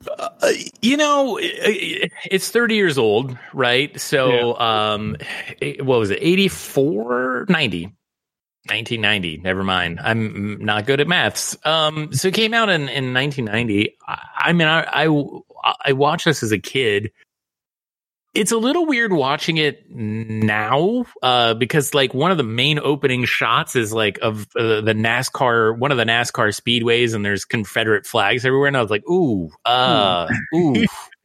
C: Uh, you know, it- it's 30 years old, right? So, um, what was it? 84, 90. 1990. Never mind. I'm not good at maths. Um, so it came out in, in 1990. I, I mean, I, I, I watched this as a kid. It's a little weird watching it now, uh, because like one of the main opening shots is like of uh, the NASCAR, one of the NASCAR speedways, and there's Confederate flags everywhere. And I was like, ooh, uh, ooh. [laughs]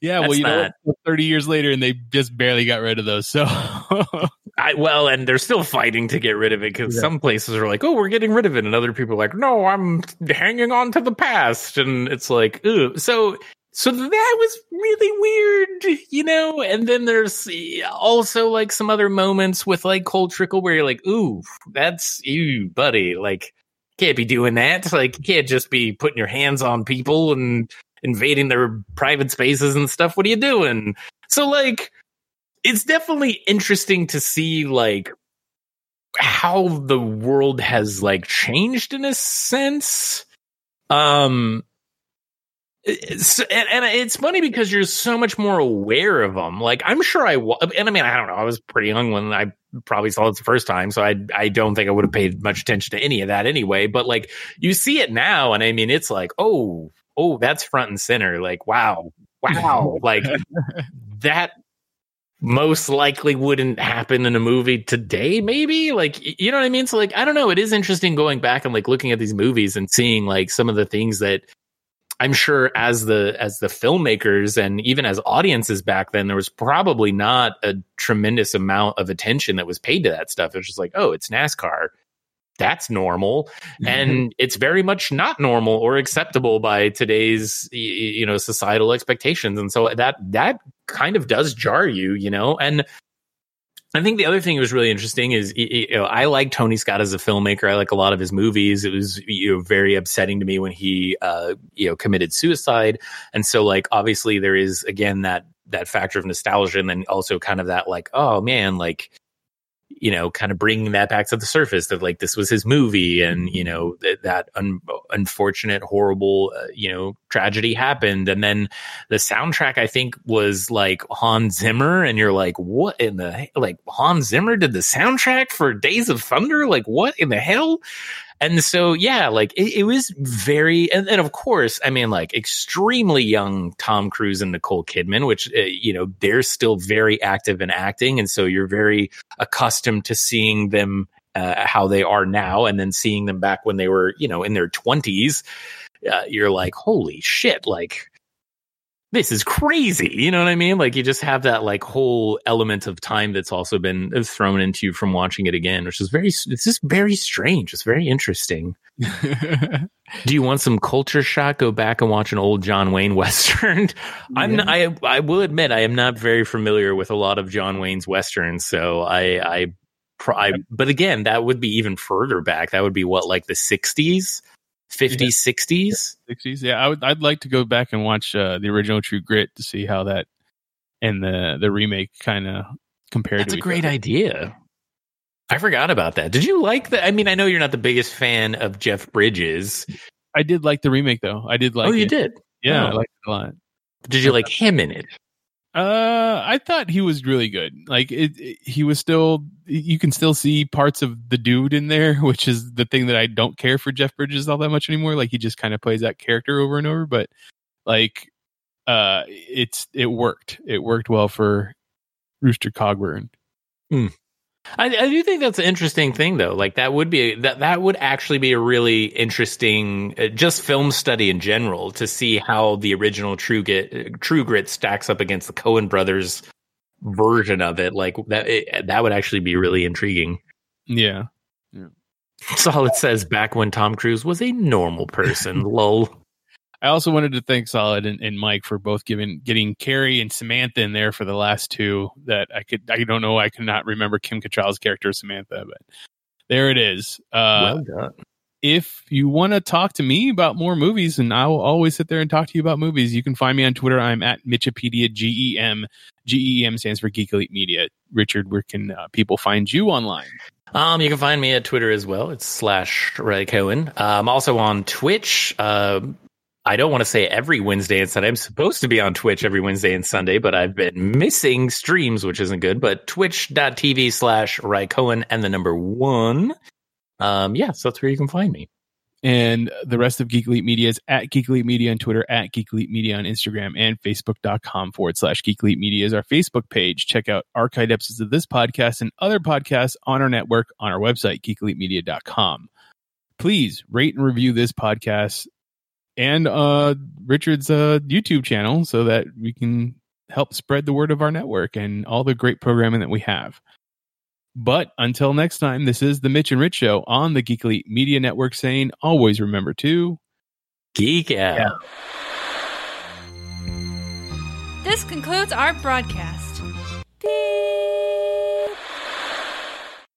D: Yeah, well, you know,
C: not-
D: what? thirty years later, and they just barely got rid of those. So [laughs]
C: I, well, and they're still fighting to get rid of it because
D: Yeah.
C: some places are like, "Oh, we're getting rid of it," and other people are like, "No, I'm hanging on to the past," and it's like, "Ooh." So, so that was really weird, you know. And then there's eh, also like some other moments with like Cole Trickle where you're like, "Ooh, that's you, buddy." Like, can't be doing that. Like, you can't just be putting your hands on people and invading their private spaces and stuff. What are you doing? So, like it's definitely interesting to see like how the world has like changed in a sense um and, and it's funny because you're so much more aware of them like i'm sure i and i mean i don't know i was pretty young when i probably saw it the first time so i i don't think i would have paid much attention to any of that anyway but like you see it now and i mean it's like oh oh that's front and center like wow wow. [laughs] Like that most likely wouldn't happen in a movie today maybe? Like you know what i mean? So like i don't know. It is interesting going back and like looking at these movies and seeing like some of the things that i'm sure as the as the filmmakers and even as audiences back then there was probably not a tremendous amount of attention that was paid to that stuff. It was just like oh it's nascar that's normal and it's very much not normal or acceptable by today's you know societal expectations and so that that kind of does jar you you know and I think the other thing that was really interesting is you know I like Tony Scott as a filmmaker. I like a lot of his movies. It was you know very upsetting to me when he uh you know committed suicide. And so like obviously there is again that that factor of nostalgia and then also kind of that like oh man like you know kind of bringing that back to the surface that like this was his movie and you know that, that un- unfortunate horrible uh, you know tragedy happened. And then the soundtrack i think was like hans zimmer and you're like what in the like hans zimmer did the soundtrack for days of thunder? Like what in the hell and so yeah like it, it was very and, and of course i mean like extremely young tom cruise and nicole kidman which uh, you know they're still very active in acting. And so you're very accustomed to seeing them uh, how they are now. And then seeing them back when they were you know in their 20s uh, you're like holy shit like this is crazy. You know what I mean? Like you just have that like whole element of time that's also been uh, thrown into you from watching it again, which is very, it's just very strange. It's very interesting. [laughs] Do you want some culture shock? Go back and watch an old John Wayne Western. [laughs] I'm, not, I, I will admit, I am not very familiar with a lot of John Wayne's Westerns. So I, I, I, but again, that would be even further back. That would be what, like the 60s? 50s, yeah. 60s,
D: 60s. Yeah, I would. I'd like to go back and watch uh, the original True Grit to see how that and the the remake kind of compared.
C: That's a great other. idea. I forgot about that. Did you like that? I mean, I know you're not the biggest fan of Jeff Bridges.
D: I did like the remake though. I did like.
C: Oh, you
D: it.
C: did?
D: Yeah, oh. I liked it a lot.
C: Did you like him in it?
D: Uh, I thought he was really good. Like it, it, he was still. You can still see parts of the dude in there, [laughs] which is the thing that I don't care for Jeff Bridges all that much anymore. Like he just kind of plays that character over and over. But like, uh, it's it worked. It worked well for Rooster Cogburn.
C: Hmm. I, I, do think that's an interesting thing, though. Like that would be that that would actually be a really interesting, uh, just film study in general, to see how the original True Grit True Grit stacks up against the Coen Brothers version of it. Like that, it, that would actually be really intriguing.
D: Yeah. Yeah.
C: Solid says back when Tom Cruise was a normal person. [laughs] lol.
D: I also wanted to thank Solid and, and, Mike for both giving getting Carrie and Samantha in there for the last two. That I could I don't know I cannot remember Kim Cattrall's character Samantha, but there it is.
C: Uh, well done.
D: If you want to talk to me about more movies, and I will always sit there and talk to you about movies, you can find me on Twitter. I'm at Mitchipedia. G E M G E M stands for Geek Elite Media. Richard, where can uh, people find you online?
C: Um, you can find me at Twitter as well. It's slash Ray Cohen. Uh, I'm also on Twitch. Uh, I don't want to say every Wednesday and Sunday. I'm supposed to be on Twitch every Wednesday and Sunday, but I've been missing streams, which isn't good. But twitch.tv slash Rycohen and the number one. Um, yeah, so that's where you can find me.
D: And the rest of Geek Elite Media is at Geek Elite Media on Twitter, at Geek Elite Media on Instagram, and Facebook.com forward slash Geek Elite Media is our Facebook page. Check out archived episodes of this podcast and other podcasts on our network on our website, geekelitemedia.com. Please rate and review this podcast and uh, Richard's uh, YouTube channel so that we can help spread the word of our network and all the great programming that we have. But until next time, this is the Mitch and Rich Show on the Geek Elite Media Network saying always remember to
C: geek out.
A: This concludes our broadcast.